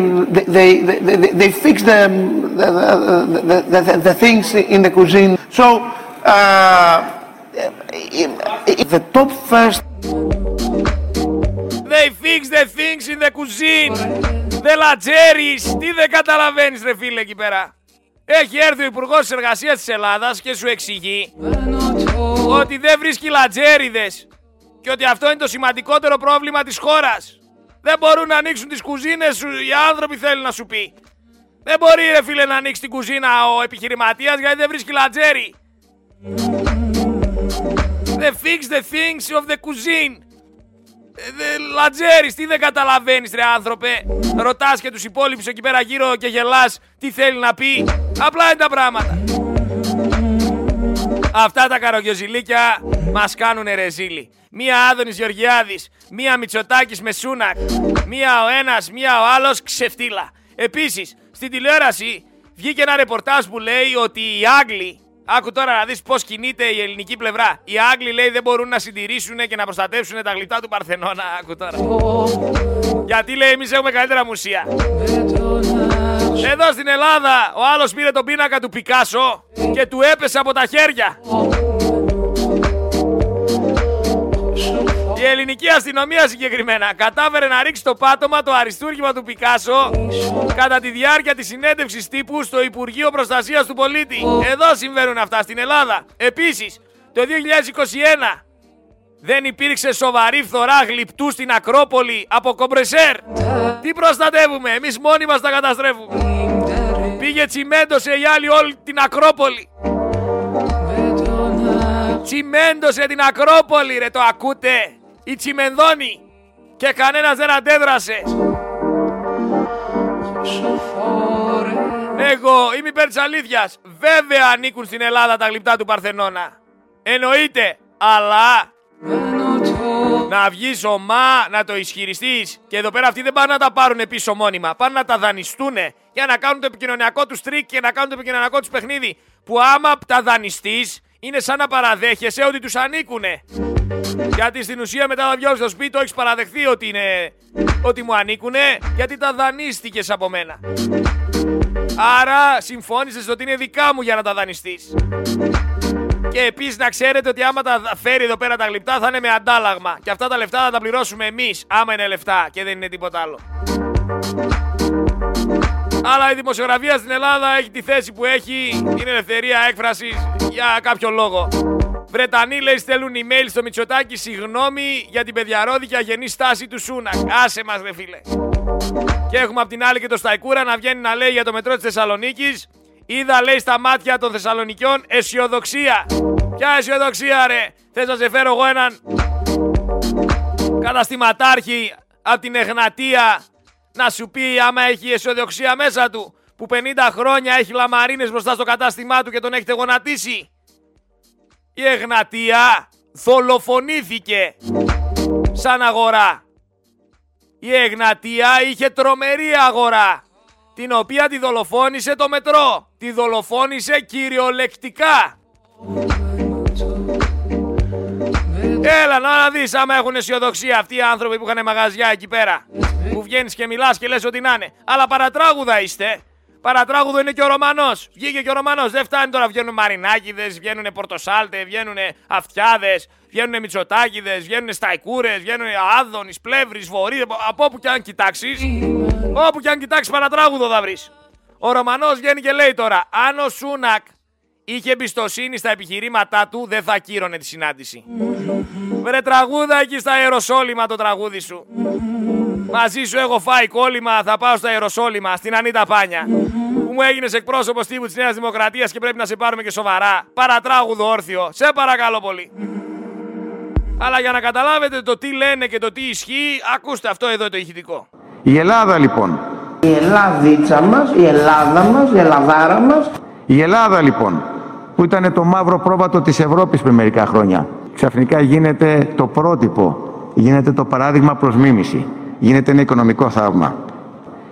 they, they, they, they fix the, the, the, the, the, the things in the cuisine. So, uh, the top first They fix the things in the cuisine. The Lageris. Τι δεν καταλαβαίνεις ρε φίλε εκεί πέρα. Έχει έρθει ο Υπουργός της Εργασίας της Ελλάδας και σου εξηγεί ότι δεν βρίσκει λατζέριδες και ότι αυτό είναι το σημαντικότερο πρόβλημα της χώρας. Δεν μπορούν να ανοίξουν τις κουζίνες σου, οι άνθρωποι θέλουν να σου πει. Δεν μπορεί ρε φίλε να ανοίξει την κουζίνα ο επιχειρηματίας γιατί δεν βρίσκει λατζέρι. The fix the things of the cuisine. Ε, Λατζέρης, τι δεν καταλαβαίνεις ρε άνθρωπε. Ρωτάς και τους υπόλοιπους εκεί πέρα γύρω και γελάς τι θέλει να πει. Απλά είναι τα πράγματα. Αυτά τα καρογιοζηλίκια μας κάνουνε ρεζίλι. Μία Άδωνης Γεωργιάδης, μία Μητσοτάκης με Σούνακ, μία ο ένας, μία ο άλλος ξεφτύλα. Επίσης, στην τηλεόραση βγήκε ένα ρεπορτάζ που λέει ότι οι Άγγλοι, άκου τώρα να δεις πώς κινείται η ελληνική πλευρά, οι Άγγλοι λέει δεν μπορούν να συντηρήσουν και να προστατεύσουν τα γλυπτά του Παρθενώνα, άκου τώρα. Γιατί λέει εμείς έχουμε καλύτερα μουσεία. Εδώ στην Ελλάδα ο άλλος πήρε τον πίνακα του Πικάσο και του έπεσε από τα χέρια. Η ελληνική αστυνομία συγκεκριμένα κατάφερε να ρίξει το πάτωμα το αριστούργημα του Πικάσο κατά τη διάρκεια της συνέντευξης τύπου στο Υπουργείο Προστασίας του Πολίτη. Εδώ συμβαίνουν αυτά στην Ελλάδα. Επίσης, το 2021 Δεν υπήρξε σοβαρή φθορά γλυπτού στην Ακρόπολη από κομπρεσέρ. Τι προστατεύουμε, εμείς μόνοι μας τα καταστρέφουμε. Πήγε τσιμέντωσε η άλλη όλη την Ακρόπολη. Τσιμέντωσε την Ακρόπολη ρε το ακούτε; Η Τσιμενδώνη. Και κανένας δεν αντέδρασε. Εγώ είμαι υπέρ της αλήθειας. Βέβαια ανήκουν στην Ελλάδα τα γλυπτά του Παρθενώνα. Εννοείται. Αλλά να βγεις ωμά, να το ισχυριστείς. Και εδώ πέρα αυτοί δεν πάνε να τα πάρουν πίσω μόνιμα. Πάνε να τα δανειστούν για να κάνουν το επικοινωνιακό τους τρικ και να κάνουν το επικοινωνιακό τους παιχνίδι. Που άμα τα δανειστείς, είναι σαν να παραδέχεσαι ότι τους ανήκουν. Γιατί στην ουσία μετά θα βγει στο σπίτι, το έχεις παραδεχθεί ότι, είναι, ότι μου ανήκουν, γιατί τα δανείστηκες από μένα. Άρα συμφώνησες ότι είναι δικά μου για να τα δανειστείς. Και επίσης να ξέρετε ότι άμα τα φέρει εδώ πέρα τα γλυπτά θα είναι με αντάλλαγμα. Και αυτά τα λεφτά θα τα πληρώσουμε εμείς, άμα είναι λεφτά και δεν είναι τίποτα άλλο. Αλλά η δημοσιογραφία στην Ελλάδα έχει τη θέση που έχει, είναι ελευθερία έκφρασης για κάποιο λόγο. Βρετανοί λέει στέλνουν email στο Μητσοτάκι συγγνώμη για την παιδιαρόδικη αγενή στάση του Σούνακ. Άσε μας ρε φίλε. Και έχουμε απ' την άλλη και το Σταϊκούρα να βγαίνει να λέει για το μετρό της Θεσσαλονίκης Είδα λέει στα μάτια των Θεσσαλονικιών αισιοδοξία. Ποια αισιοδοξία ρε; Θες να σε φέρω εγώ έναν καταστηματάρχη από την Εγνατία να σου πει άμα έχει αισιοδοξία μέσα του που 50 χρόνια έχει λαμαρίνες μπροστά στο κατάστημά του και τον έχετε γονατίσει. Η Εγνατία δολοφονήθηκε σαν αγορά. Η Εγνατία είχε τρομερή αγορά την οποία τη δολοφόνησε το μετρό. Τη δολοφόνησε κυριολεκτικά. Έλα να δεις άμα έχουν αισιοδοξία αυτοί οι άνθρωποι που είχαν μαγαζιά εκεί πέρα. Που βγαίνεις και μιλάς και λες ότι να είναι. Αλλά παρατράγουδα είστε. Παρατράγουδο είναι και ο Ρωμανός. Βγήκε και ο Ρωμανός. Δεν φτάνει τώρα. Βγαίνουν μαρινάκιδες, βγαίνουν πορτοσάλτε, βγαίνουν αυτιάδες, βγαίνουν μυτσοτάκιδε, βγαίνουν σταϊκούρες, βγαίνουν άδωνης, πλεύρης, βορρή. Από όπου και αν κοιτάξεις, όπου και αν κοιτάξεις παρατράγουδο θα βρεις. Ο Ρωμανός βγαίνει και λέει τώρα, αν ο Σούνακ είχε εμπιστοσύνη στα επιχειρήματά του, δεν θα κύρωνε τη συνάντηση. Βρε τραγούδα εκεί στα Ιεροσόλυμα το τραγούδι σου. Μαζί σου έχω φάει κόλλημα, θα πάω στα Ιεροσόλυμα, στην Ανίτα Πάνια. Που μου έγινες εκπρόσωπος τύπου της Νέας Δημοκρατίας και πρέπει να σε πάρουμε και σοβαρά. Παρατράγουδο όρθιο. Σε παρακαλώ πολύ. Αλλά για να καταλάβετε το τι λένε και το τι ισχύει, ακούστε αυτό εδώ το ηχητικό. Η Ελλάδα λοιπόν. Η Ελλάδίτσα μας, η Ελλάδα μας, η Ελλαδάρα μας. Η Ελλάδα λοιπόν, που ήταν το μαύρο πρόβατο της Ευρώπης πριν μερικά χρόνια, ξαφνικά γίνεται το πρότυπο, γίνεται το παράδειγμα προς μίμηση γίνεται ένα οικονομικό θαύμα.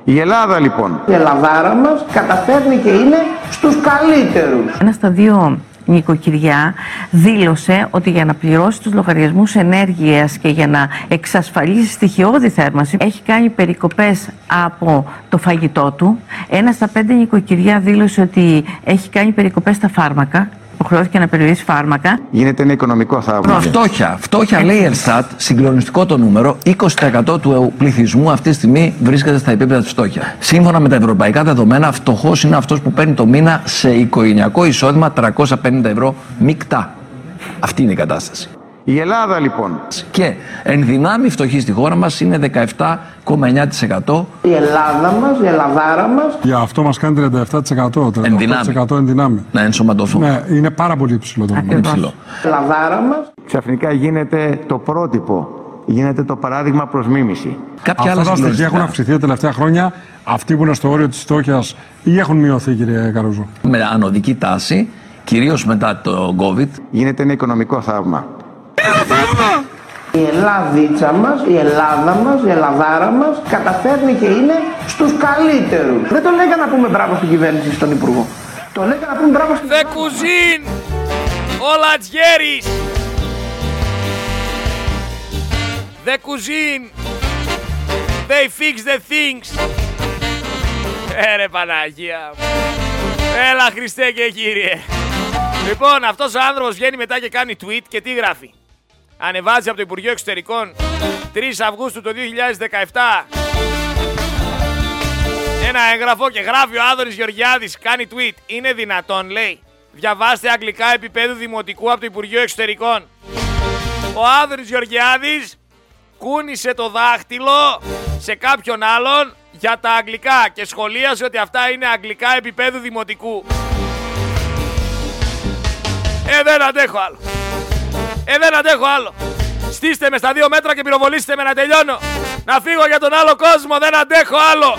Η Ελλάδα λοιπόν. Η Ελλαδάρα μας καταφέρνει και είναι στους καλύτερους. Ένα στα δύο νοικοκυριά δήλωσε ότι για να πληρώσει τους λογαριασμούς ενέργειας και για να εξασφαλίσει στοιχειώδη θέρμανση έχει κάνει περικοπές από το φαγητό του. Ένας στα πέντε νοικοκυριά δήλωσε ότι έχει κάνει περικοπές στα φάρμακα υποχρεώθηκε να περιορίσει φάρμακα. Γίνεται ένα οικονομικό θαύμα. Φτώχεια. Φτώχεια λέει η Ελστάτ, συγκλονιστικό το νούμερο, 20% του πληθυσμού αυτή τη στιγμή βρίσκεται στα επίπεδα της φτώχειας. Σύμφωνα με τα ευρωπαϊκά δεδομένα, φτωχός είναι αυτός που παίρνει το μήνα σε οικογενειακό εισόδημα 350 ευρώ μεικτά. Αυτή είναι η κατάσταση. Η Ελλάδα λοιπόν. Και εν δυνάμει φτωχή στη χώρα μας είναι 17,9%. Η Ελλάδα μας, η Ελλαδάρα μας. Για αυτό μας κάνει 37%. 37% εν δυνάμει. Εν δυνάμει. Να ενσωματωθούν. Ναι, είναι πάρα πολύ υψηλό το νούμερο. Η Ελλαδάρα μας. Ξαφνικά γίνεται το πρότυπο. Γίνεται το παράδειγμα προς μίμηση. Κάποια Αυτά τα στοιχεία έχουν αυξηθεί τα τελευταία χρόνια. Αυτοί που είναι στο όριο της φτώχειας ή έχουν μειωθεί, κύριε Καρούζο; Με ανωδική τάση, κυρίως μετά το COVID. Γίνεται ένα οικονομικό θαύμα. Η Ελλάδίτσα μας, η Ελλάδα μας, η Ελλαδάρα μας καταφέρνει και είναι στους καλύτερους. Δεν το λέγα να πούμε μπράβο στην κυβέρνηση στον Υπουργό. Το λέγα να πούμε μπράβο στην The cuisine! Ο Λατζιέρης! The cuisine! They fix the things! Έρε Παναγία Έλα Χριστέ και Κύριε Λοιπόν αυτός ο άνθρωπος βγαίνει μετά και κάνει tweet και τι γράφει; Ανεβάζει από το Υπουργείο Εξωτερικών 3 Αυγούστου το 2017 ένα έγγραφο και γράφει ο Άδωνης Γεωργιάδης, κάνει tweet. Είναι δυνατόν, λέει. Διαβάστε αγγλικά επίπεδου δημοτικού από το Υπουργείο Εξωτερικών. Ο Άδωνης Γεωργιάδης κούνησε το δάχτυλο σε κάποιον άλλον για τα αγγλικά και σχολίασε ότι αυτά είναι αγγλικά επίπεδου δημοτικού. Ε, δεν αντέχω άλλο. Ε, δεν αντέχω άλλο. Στήστε με στα δύο μέτρα και πυροβολήστε με να τελειώνω. Να φύγω για τον άλλο κόσμο, δεν αντέχω άλλο.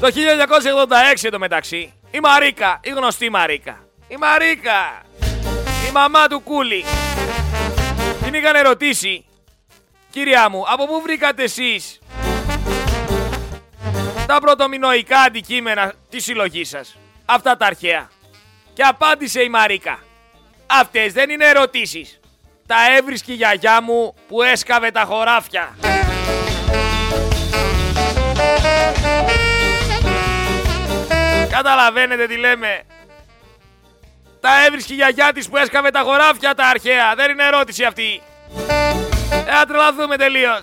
Το 1986 το μεταξύ, η Μαρίκα, η γνωστή Μαρίκα, η Μαρίκα, η μαμά του Κούλη, την είχαν ερωτήσει, κυρία μου, από πού βρήκατε εσείς τα πρωτομηνοϊκά αντικείμενα της συλλογής σας, αυτά τα αρχαία; Και απάντησε η Μαρίκα, αυτές δεν είναι ερωτήσεις. Τα έβρισκε η γιαγιά μου που έσκαβε τα χωράφια. Καταλαβαίνετε τι λέμε. Τα έβρισκε η γιαγιά της που έσκαβε τα χωράφια τα αρχαία. Δεν είναι ερώτηση αυτή. Ε, να τρελαθούμε τελείως.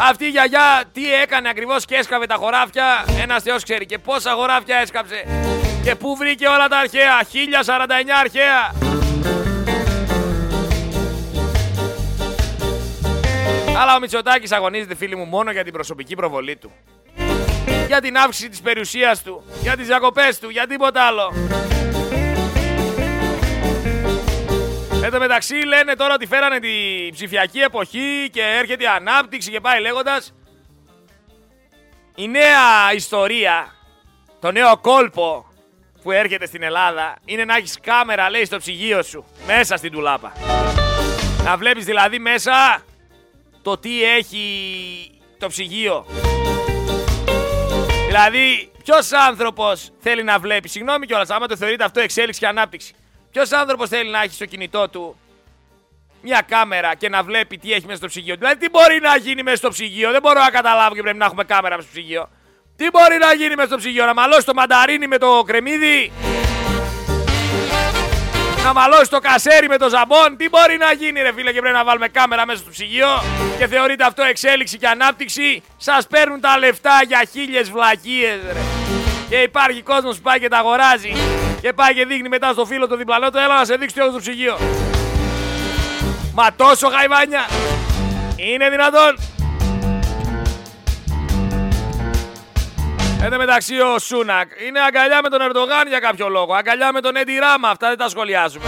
Αυτή η γιαγιά τι έκανε ακριβώς και έσκαβε τα χωράφια. Ένας θεός ξέρει και πόσα χωράφια έσκαψε. Και πού βρήκε όλα τα αρχαία; 1049 αρχαία. Αλλά ο Μητσοτάκης αγωνίζεται φίλοι μου μόνο για την προσωπική προβολή του για την αύξηση της περιουσίας του, για τις διακοπές του, για τίποτα άλλο. Εν τω μεταξύ λένε τώρα ότι φέρανε τη ψηφιακή εποχή και έρχεται η ανάπτυξη και πάει λέγοντας. Η νέα ιστορία, το νέο κόλπο που έρχεται στην Ελλάδα είναι να έχεις κάμερα λέει στο ψυγείο σου, μέσα στην τουλάπα. Να βλέπεις δηλαδή μέσα το τι έχει το ψυγείο. Δηλαδή, ποιος άνθρωπος θέλει να βλέπει, συγγνώμη κιόλας, άμα το θεωρείτε αυτό εξέλιξη και ανάπτυξη. Ποιος άνθρωπος θέλει να έχει στο κινητό του μια κάμερα και να βλέπει τι έχει μέσα στο ψυγείο. Δηλαδή, τι μπορεί να γίνει μέσα στο ψυγείο, δεν μπορώ να καταλάβω και πρέπει να έχουμε κάμερα μέσα στο ψυγείο. Τι μπορεί να γίνει μέσα στο ψυγείο, να μαλώσει το μανταρίνι με το κρεμμύδι, να μαλώσει το κασέρι με το ζαμπόν; Τι μπορεί να γίνει, ρε φίλε, και πρέπει να βάλουμε κάμερα μέσα στο ψυγείο; Και θεωρείται αυτό εξέλιξη και ανάπτυξη; Σας παίρνουν τα λεφτά για χίλιες βλακίες, ρε. Και υπάρχει κόσμος που πάει και τα αγοράζει και πάει και δείχνει μετά στο φίλο του διπλανό του, έλα να σε δείξει τι στο ψυγείο. Μα τόσο γαϊβάνια είναι δυνατόν. Εν τω μεταξύ ο Σούνακ είναι αγκαλιά με τον Ερντογάν για κάποιο λόγο. Αγκαλιά με τον Έντι Ράμα. Αυτά δεν τα σχολιάζουμε.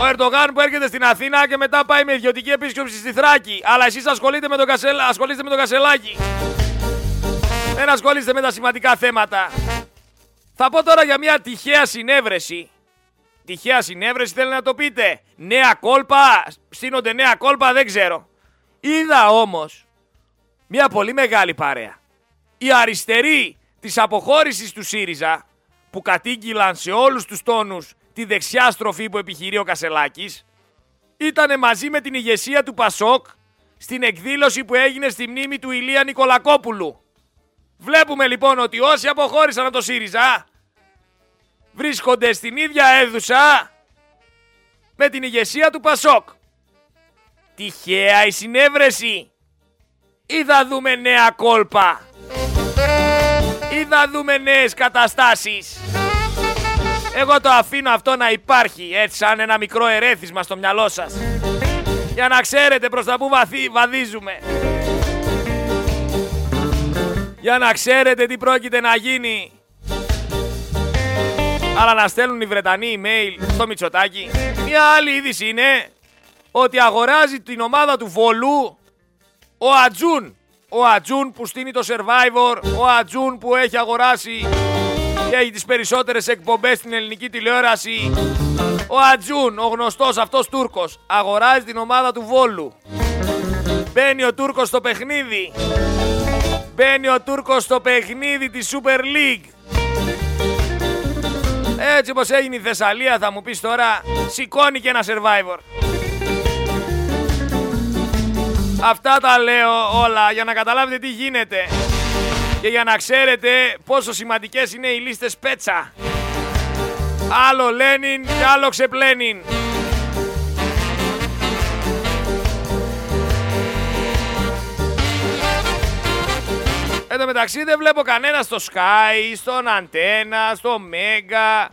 Ο Ερντογάν που έρχεται στην Αθήνα και μετά πάει με ιδιωτική επίσκεψη στη Θράκη. Αλλά εσείς ασχολείστε με τον Κασελ... ασχολείστε με τον Κασελάκη. Δεν ασχολείστε με τα σημαντικά θέματα. Θα πω τώρα για μια τυχαία συνέβρεση. Τυχαία συνέβρεση θέλει να το πείτε. Νέα κόλπα, στείνονται νέα κόλπα, δεν ξέρω. Είδα όμως μια πολύ μεγάλη παρέα οι αριστεροί της αποχώρησης του ΣΥΡΙΖΑ που κατήγγυλαν σε όλους τους τόνους τη δεξιά στροφή που επιχειρεί ο Κασελάκης ήταν μαζί με την ηγεσία του Πασόκ στην εκδήλωση που έγινε στη μνήμη του Ηλία Νικολακόπουλου. Βλέπουμε λοιπόν ότι όσοι αποχώρησαν από το ΣΥΡΙΖΑ βρίσκονται στην ίδια αίθουσα με την ηγεσία του Πασόκ. Τυχαία η συνέβρεση ή θα δούμε νέα κόλπα; ή θα δούμε νέες καταστάσεις. Εγώ το αφήνω αυτό να υπάρχει έτσι σαν ένα μικρό ερέθισμα στο μυαλό σας. Για να ξέρετε προς τα που βαθύ, βαδίζουμε. Για να ξέρετε τι πρόκειται να γίνει. Αλλά να στέλνουν οι Βρετανοί email στο Μητσοτάκι. Μια άλλη είδηση είναι ότι αγοράζει την ομάδα του Βολού ο Ατζούν ο Ατζούν που στείνει το Survivor, ο Ατζούν που έχει αγοράσει και έχει τις περισσότερες εκπομπές στην ελληνική τηλεόραση. Ο Ατζούν, ο γνωστός αυτός Τούρκος, αγοράζει την ομάδα του Βόλου. Μπαίνει ο Τούρκος στο παιχνίδι. Μπαίνει ο Τούρκος στο παιχνίδι της Super League. Έτσι όπως έγινε η Θεσσαλία θα μου πεις τώρα, σηκώνει και ένα Survivor. Αυτά τα λέω όλα για να καταλάβετε τι γίνεται και για να ξέρετε πόσο σημαντικές είναι οι λίστες πέτσα. Άλλο Λένιν και άλλο ξεπλένιν. Εν τω μεταξύ δεν βλέπω κανένα στο Sky, στον Αντένα, στο Mega.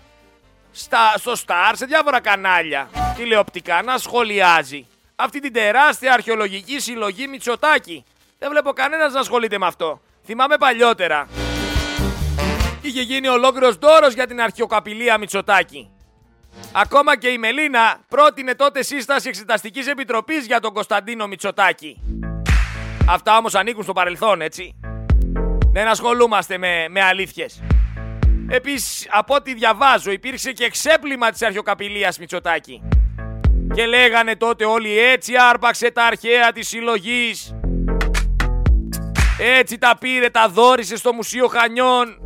στα, στο Star, σε διάφορα κανάλια τηλεοπτικά να σχολιάζει αυτή την τεράστια αρχαιολογική συλλογή Μητσοτάκη. Δεν βλέπω κανένας να ασχολείται με αυτό. Θυμάμαι παλιότερα. Είχε γίνει ολόκληρος δώρος για την αρχαιοκαπηλεία Μητσοτάκη. Ακόμα και η Μελίνα πρότεινε τότε σύσταση εξεταστικής επιτροπής για τον Κωνσταντίνο Μητσοτάκη. Αυτά όμως ανήκουν στο παρελθόν, έτσι. Δεν ασχολούμαστε με, με αλήθειες. Επίσης, από ό,τι διαβάζω, υπήρξε και ξέπλυμα της αρχαιοκαπηλείας Μητσοτάκη. Και λέγανε τότε όλοι έτσι άρπαξε τα αρχαία της συλλογής. Έτσι τα πήρε, τα δόρισε στο Μουσείο Χανιών.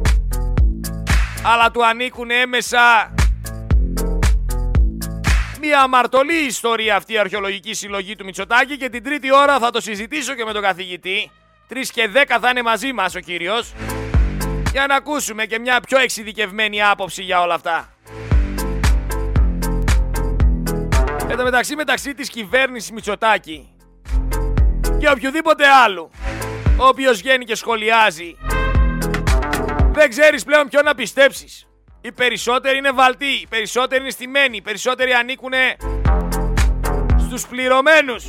Αλλά του ανήκουν έμεσα. Μια αμαρτωλή ιστορία αυτή η αρχαιολογική συλλογή του Μητσοτάκη και την τρίτη ώρα θα το συζητήσω και με τον καθηγητή. Τρεις και δέκα θα είναι μαζί μας ο κύριος. Για να ακούσουμε και μια πιο εξειδικευμένη άποψη για όλα αυτά. Εν τω μεταξύ μεταξύ της κυβέρνησης Μητσοτάκη και οποιοδήποτε άλλου ο οποίος βγαίνει και σχολιάζει δεν ξέρεις πλέον ποιον να πιστέψεις. Οι περισσότεροι είναι βαλτοί, οι περισσότεροι είναι στημένοι, οι περισσότεροι ανήκουν στους πληρωμένους.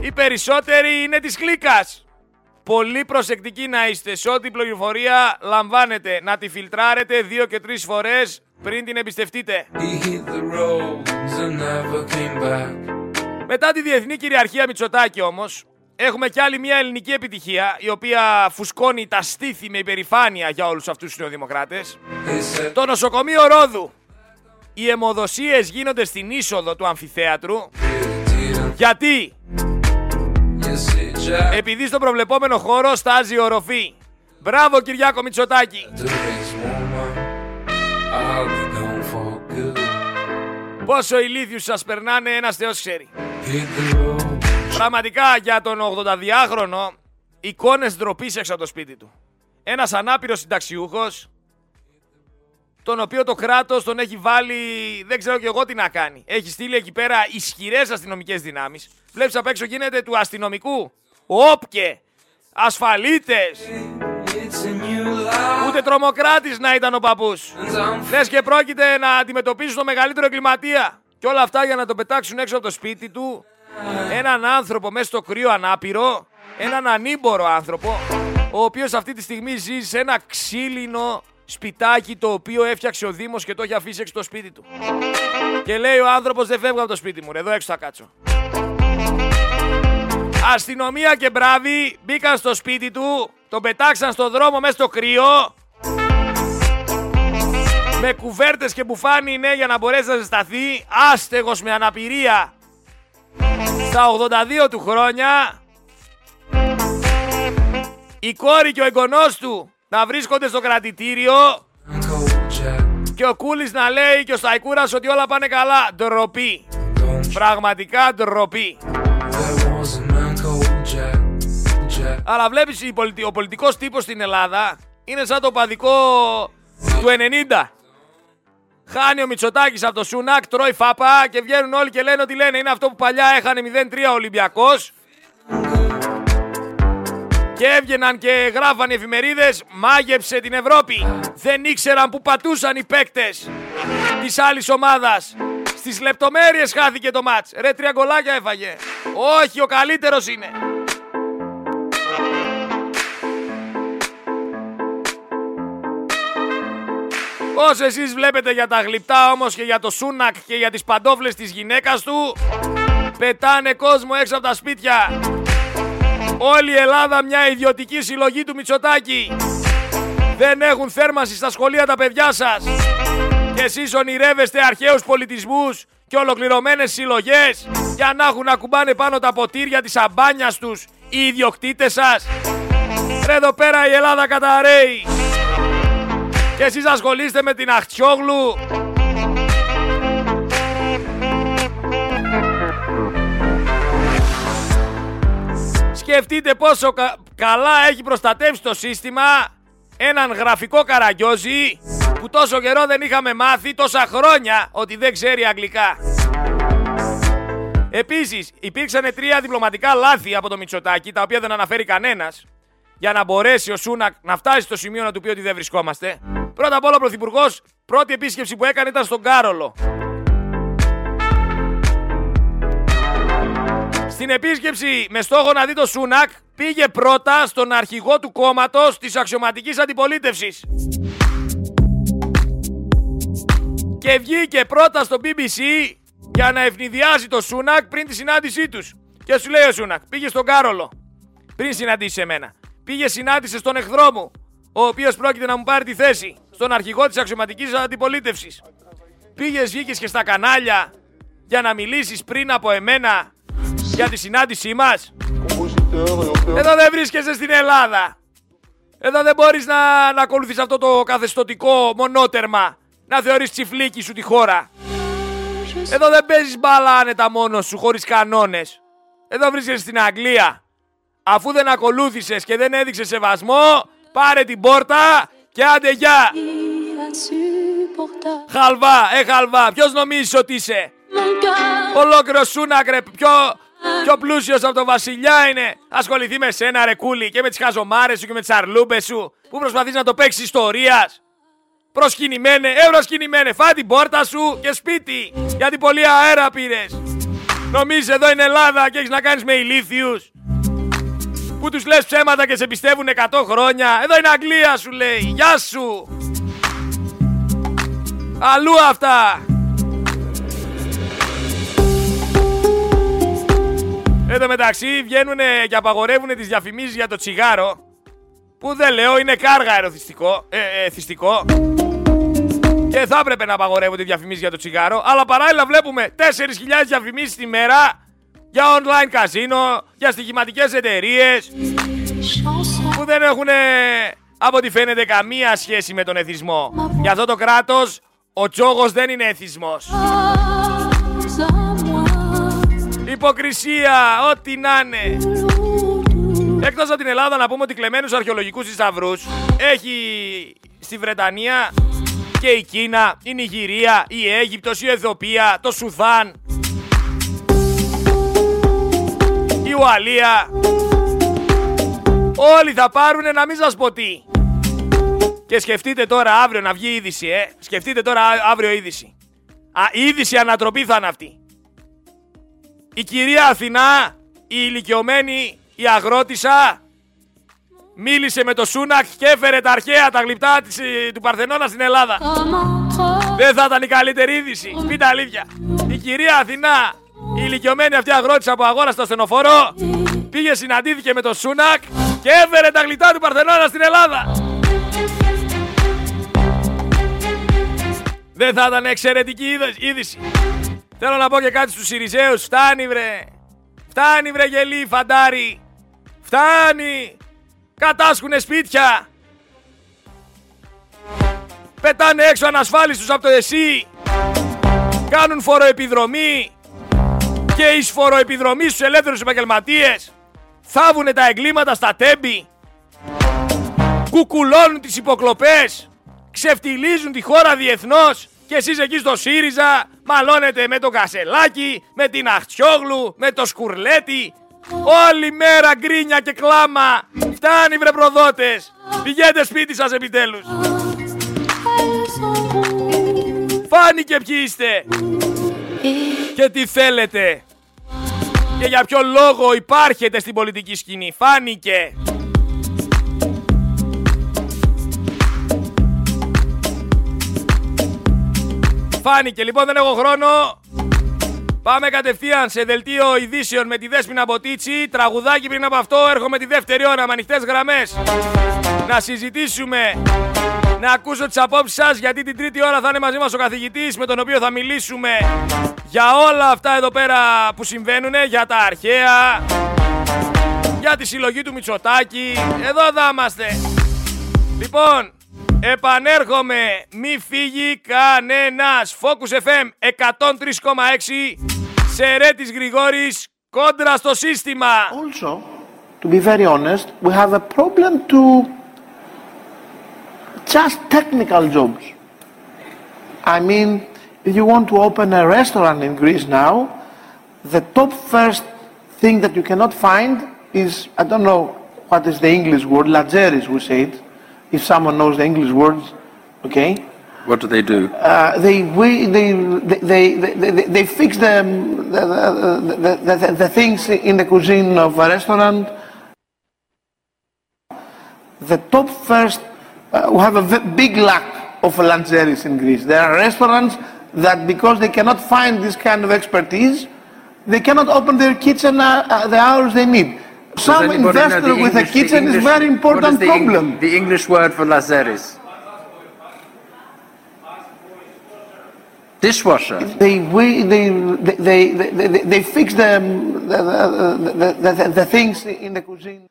Οι περισσότεροι είναι της κλίκας. Πολύ προσεκτικοί να είστε σε ό,τι πληροφορία λαμβάνετε. Να τη φιλτράρετε δύο και τρεις φορές πριν την εμπιστευτείτε. Μετά τη διεθνή κυριαρχία Μητσοτάκη όμως, έχουμε κι άλλη μια ελληνική επιτυχία, η οποία φουσκώνει τα στήθη με υπερηφάνεια για όλους αυτούς τους νεοδημοκράτες. Το νοσοκομείο Ρόδου. Οι αιμοδοσίες γίνονται στην είσοδο του αμφιθέατρου. Γιατί; Επειδή στο προβλεπόμενο χώρο στάζει οροφή. Μπράβο Κυριάκο Μητσοτάκη. Πόσο ηλίθιους σας περνάνε ένας θεός ξέρει. Πραγματικά για τον 82χρονο εικόνες ντροπής έξω από το σπίτι του. Ένας ανάπηρος συνταξιούχος τον οποίο το κράτος τον έχει βάλει, δεν ξέρω και εγώ τι να κάνει. Έχει στείλει εκεί πέρα ισχυρές αστυνομικές δυνάμεις. Βλέπεις απ' έξω γίνεται του αστυνομικού. Όπκε, ασφαλίτες. Ούτε τρομοκράτης να ήταν ο παππούς. Λες και πρόκειται να αντιμετωπίσουν το μεγαλύτερο εγκληματία. Και όλα αυτά για να το πετάξουν έξω από το σπίτι του. Έναν άνθρωπο μέσα στο κρύο ανάπηρο. Έναν ανήμπορο άνθρωπο. Ο οποίος αυτή τη στιγμή ζει σε ένα ξύλινο σπιτάκι το οποίο έφτιαξε ο Δήμος και το έχει αφήσει έξω στο σπίτι του. Και λέει ο άνθρωπος δεν φεύγω από το σπίτι μου, ρε, εδώ έξω θα κάτσω. Αστυνομία και μπράβοι μπήκαν στο σπίτι του, τον πετάξαν στο δρόμο μέσα στο κρύο. Με κουβέρτες και μπουφάνι ναι για να μπορέσει να ζεσταθεί. Άστεγος με αναπηρία. Στα 82 του χρόνια. Η κόρη και ο εγγονός του να βρίσκονται στο κρατητήριο και ο Κούλης να λέει και ο Σταϊκούρας ότι όλα πάνε καλά. Ντροπή. Πραγματικά ντροπή. Αλλά βλέπεις ο πολιτικός τύπος στην Ελλάδα είναι σαν το παδικό του 90. Χάνει ο Μητσοτάκης από το Σουνάκ, τρώει φάπα και βγαίνουν όλοι και λένε ότι λένε είναι αυτό που παλιά έχανε 0-3 ο Ολυμπιακός. Και έβγαιναν και γράφαν οι εφημερίδες μάγεψε την Ευρώπη. Δεν ήξεραν που πατούσαν οι παίκτες της άλλης ομάδας. Στις λεπτομέρειες χάθηκε το μάτς. Ρε τρία γκολάκια έφαγε. Όχι, ο καλύτερος είναι. Όσο εσείς βλέπετε για τα γλυπτά όμως και για το Σούνακ και για τις παντόφλες της γυναίκας του, πετάνε κόσμο έξω από τα σπίτια. Όλη η Ελλάδα μια ιδιωτική συλλογή του Μητσοτάκη. Δεν έχουν θέρμανση στα σχολεία τα παιδιά σας. Και εσείς ονειρεύεστε αρχαίους πολιτισμούς και ολοκληρωμένες συλλογές για να έχουν να κουμπάνε πάνω τα ποτήρια της αμπάνιας τους οι ιδιοκτήτες σας. Ρε εδώ πέρα η Ελλάδα καταραίει. Και εσείς ασχολείστε με την Αχτιόγλου. Σκεφτείτε πόσο καλά έχει προστατεύσει το σύστημα έναν γραφικό καραγκιόζη που τόσο καιρό δεν είχαμε μάθει τόσα χρόνια ότι δεν ξέρει αγγλικά. Επίσης υπήρξαν τρία διπλωματικά λάθη από το Μητσοτάκι τα οποία δεν αναφέρει κανένας για να μπορέσει ο Σούνακ να φτάσει στο σημείο να του πει ότι δεν βρισκόμαστε. Πρώτα απ' όλα ο Πρωθυπουργός, πρώτη επίσκεψη που έκανε ήταν στον Κάρολο. Στην επίσκεψη με στόχο να δει το Σούνακ, πήγε πρώτα στον αρχηγό του κόμματος της αξιωματικής αντιπολίτευσης. Και βγήκε πρώτα στο BBC για να ευνηδιάζει το Σούνακ πριν τη συνάντησή τους. Και σου λέει ο Σούνακ, πήγε στον Κάρολο πριν συναντήσει εμένα. Πήγε συνάντησε στον εχθρό μου, ο οποίος πρόκειται να μου πάρει τη θέση, στον αρχηγό της αξιωματικής αντιπολίτευσης. Πήγες, βγήκες και στα κανάλια για να μιλήσεις πριν από εμένα για τη συνάντησή μας. Εδώ δεν βρίσκεσαι στην Ελλάδα. Εδώ δεν μπορείς να, να ακολουθείς αυτό το καθεστωτικό μονότερμα. Να θεωρείς τσιφλίκι σου τη χώρα. Εδώ δεν παίζεις μπάλα άνετα μόνος σου, χωρίς κανόνες. Εδώ βρίσκεσαι στην Αγγλία. Αφού δεν ακολούθησες και δεν έδειξες σεβασμό, πάρε την πόρτα και άντε γεια. Χαλβά, ε χαλβά, ποιος νομίζεις ότι είσαι; Ολόκληρο σούνακρε, πιο, πιο πλούσιος από τον βασιλιά είναι. Ασχοληθεί με σένα ρε κούλι και με τις χαζομάρες σου και με τις αρλούμπες σου που προσπαθείς να το παίξεις ιστορίας. Προσκυνημένε, ε προσκυνημένε, φά την πόρτα σου και σπίτι. Γιατί πολύ αέρα πήρες. Νομίζεις εδώ είναι Ελλάδα και έχεις να κάνεις με ηλίθιους. Που τους λες ψέματα και σε πιστεύουν 100 χρόνια. Εδώ είναι Αγγλία σου λέει. Γεια σου. Αλλού αυτά. Εν τω μεταξύ βγαίνουν και απαγορεύουν τις διαφημίσεις για το τσιγάρο που δεν λέω είναι κάργα ερωθιστικό, ε, ε, θυστικό. Και θα έπρεπε να απαγορεύονται οι διαφημίσεις για το τσιγάρο, αλλά παράλληλα βλέπουμε 4.000 διαφημίσεις τη μέρα για online καζίνο, για στοιχηματικές εταιρείες που δεν έχουν από ό,τι φαίνεται καμία σχέση με τον εθισμό. Για αυτό το κράτος ο τσόγος δεν είναι εθισμός. Υποκρισία, ό,τι να είναι. Εκτός από την Ελλάδα να πούμε ότι κλεμμένους αρχαιολογικούς θησαυρούς έχει στη Βρετανία και η Κίνα, η Νιγηρία, η Αίγυπτος, η Αιθοπία, το Σουδάν, η Ουαλία. Όλοι θα πάρουνε να μην σας πω τι. Και σκεφτείτε τώρα αύριο να βγει είδηση, ε. Σκεφτείτε τώρα αύριο είδηση. Α, είδηση ανατροπή θα είναι αυτή. Η κυρία Αθηνά, η ηλικιωμένη, η αγρότησα, μίλησε με το Σούνακ και έφερε τα αρχαία, τα γλυπτά της, ε, του Παρθενώνα στην Ελλάδα. Δεν θα ήταν η καλύτερη είδηση. Πείτε αλήθεια. Η κυρία Αθηνά, η ηλικιωμένη αυτή αγρότησα που αγόρασε το στενοφόρο, πήγε συναντήθηκε με το Σούνακ και έφερε τα γλυπτά του Παρθενώνας στην Ελλάδα. Δεν θα ήταν εξαιρετική είδηση. Θέλω να πω και κάτι στους Σιριζέους. Φτάνει βρε. Φτάνει βρε γελί φαντάρι. Φτάνει. Κατάσχουνε σπίτια. Πετάνε έξω ανασφάλιστους από το ΕΣΥ. Κάνουν φοροεπιδρομή. Και εις φοροεπιδρομή στους ελεύθερους επαγγελματίες. Θάβουνε τα εγκλήματα στα τέμπη. Κουκουλώνουν τις υποκλοπές. Ξεφτιλίζουν τη χώρα διεθνώς. Και εσείς εκεί στο ΣΥΡΙΖΑ μαλώνετε με το Κασελάκι, με την Αχτσιόγλου, με το Σκουρλέτι. Όλη μέρα γκρίνια και κλάμα. Φτάνει βρε προδότες. Πηγαίνετε σπίτι σας επιτέλους. Φάνηκε ποιοι είστε. Και τι θέλετε; Και για ποιο λόγο υπάρχετε στην πολιτική σκηνή; Φάνηκε. Φάνηκε. Λοιπόν δεν έχω χρόνο. Πάμε κατευθείαν σε δελτίο ειδήσεων με τη Δέσποινα Μποτίτσι. Τραγουδάκι πριν από αυτό έρχομαι τη δεύτερη ώρα με ανοιχτές γραμμές. Να συζητήσουμε, να ακούσω τις απόψεις σας γιατί την τρίτη ώρα θα είναι μαζί μας ο καθηγητής με τον οποίο θα μιλήσουμε για όλα αυτά εδώ πέρα που συμβαίνουν, για τα αρχαία, για τη συλλογή του Μητσοτάκη. Εδώ θα είμαστε. Λοιπόν, Επανέρχομαι, μη φύγει κανένας. Focus FM 103,6, Σερέτης Γρηγόρης, κόντρα στο σύστημα. Also, to be very honest, we have a problem to just technical jobs. I mean, if you want to open a restaurant in Greece now, the top first thing that you cannot find is, I don't know what is the English word, lageris we say it, if someone knows the English words, Okay. What do they do? Uh, they, we, they, they, they, they, they fix the, the, the, the, the, the things in the cuisine of a restaurant. The top first, uh, we have a v- big lack of lanceris in Greece. There are restaurants that because they cannot find this kind of expertise, they cannot open their kitchen uh, uh, the hours they need. Some investor with English- a kitchen is very important the Eng- problem. the English word for Lazaris. Dishwasher. They, we, they, they, they, they, they fix the, the, the, the, the, the things in the cuisine.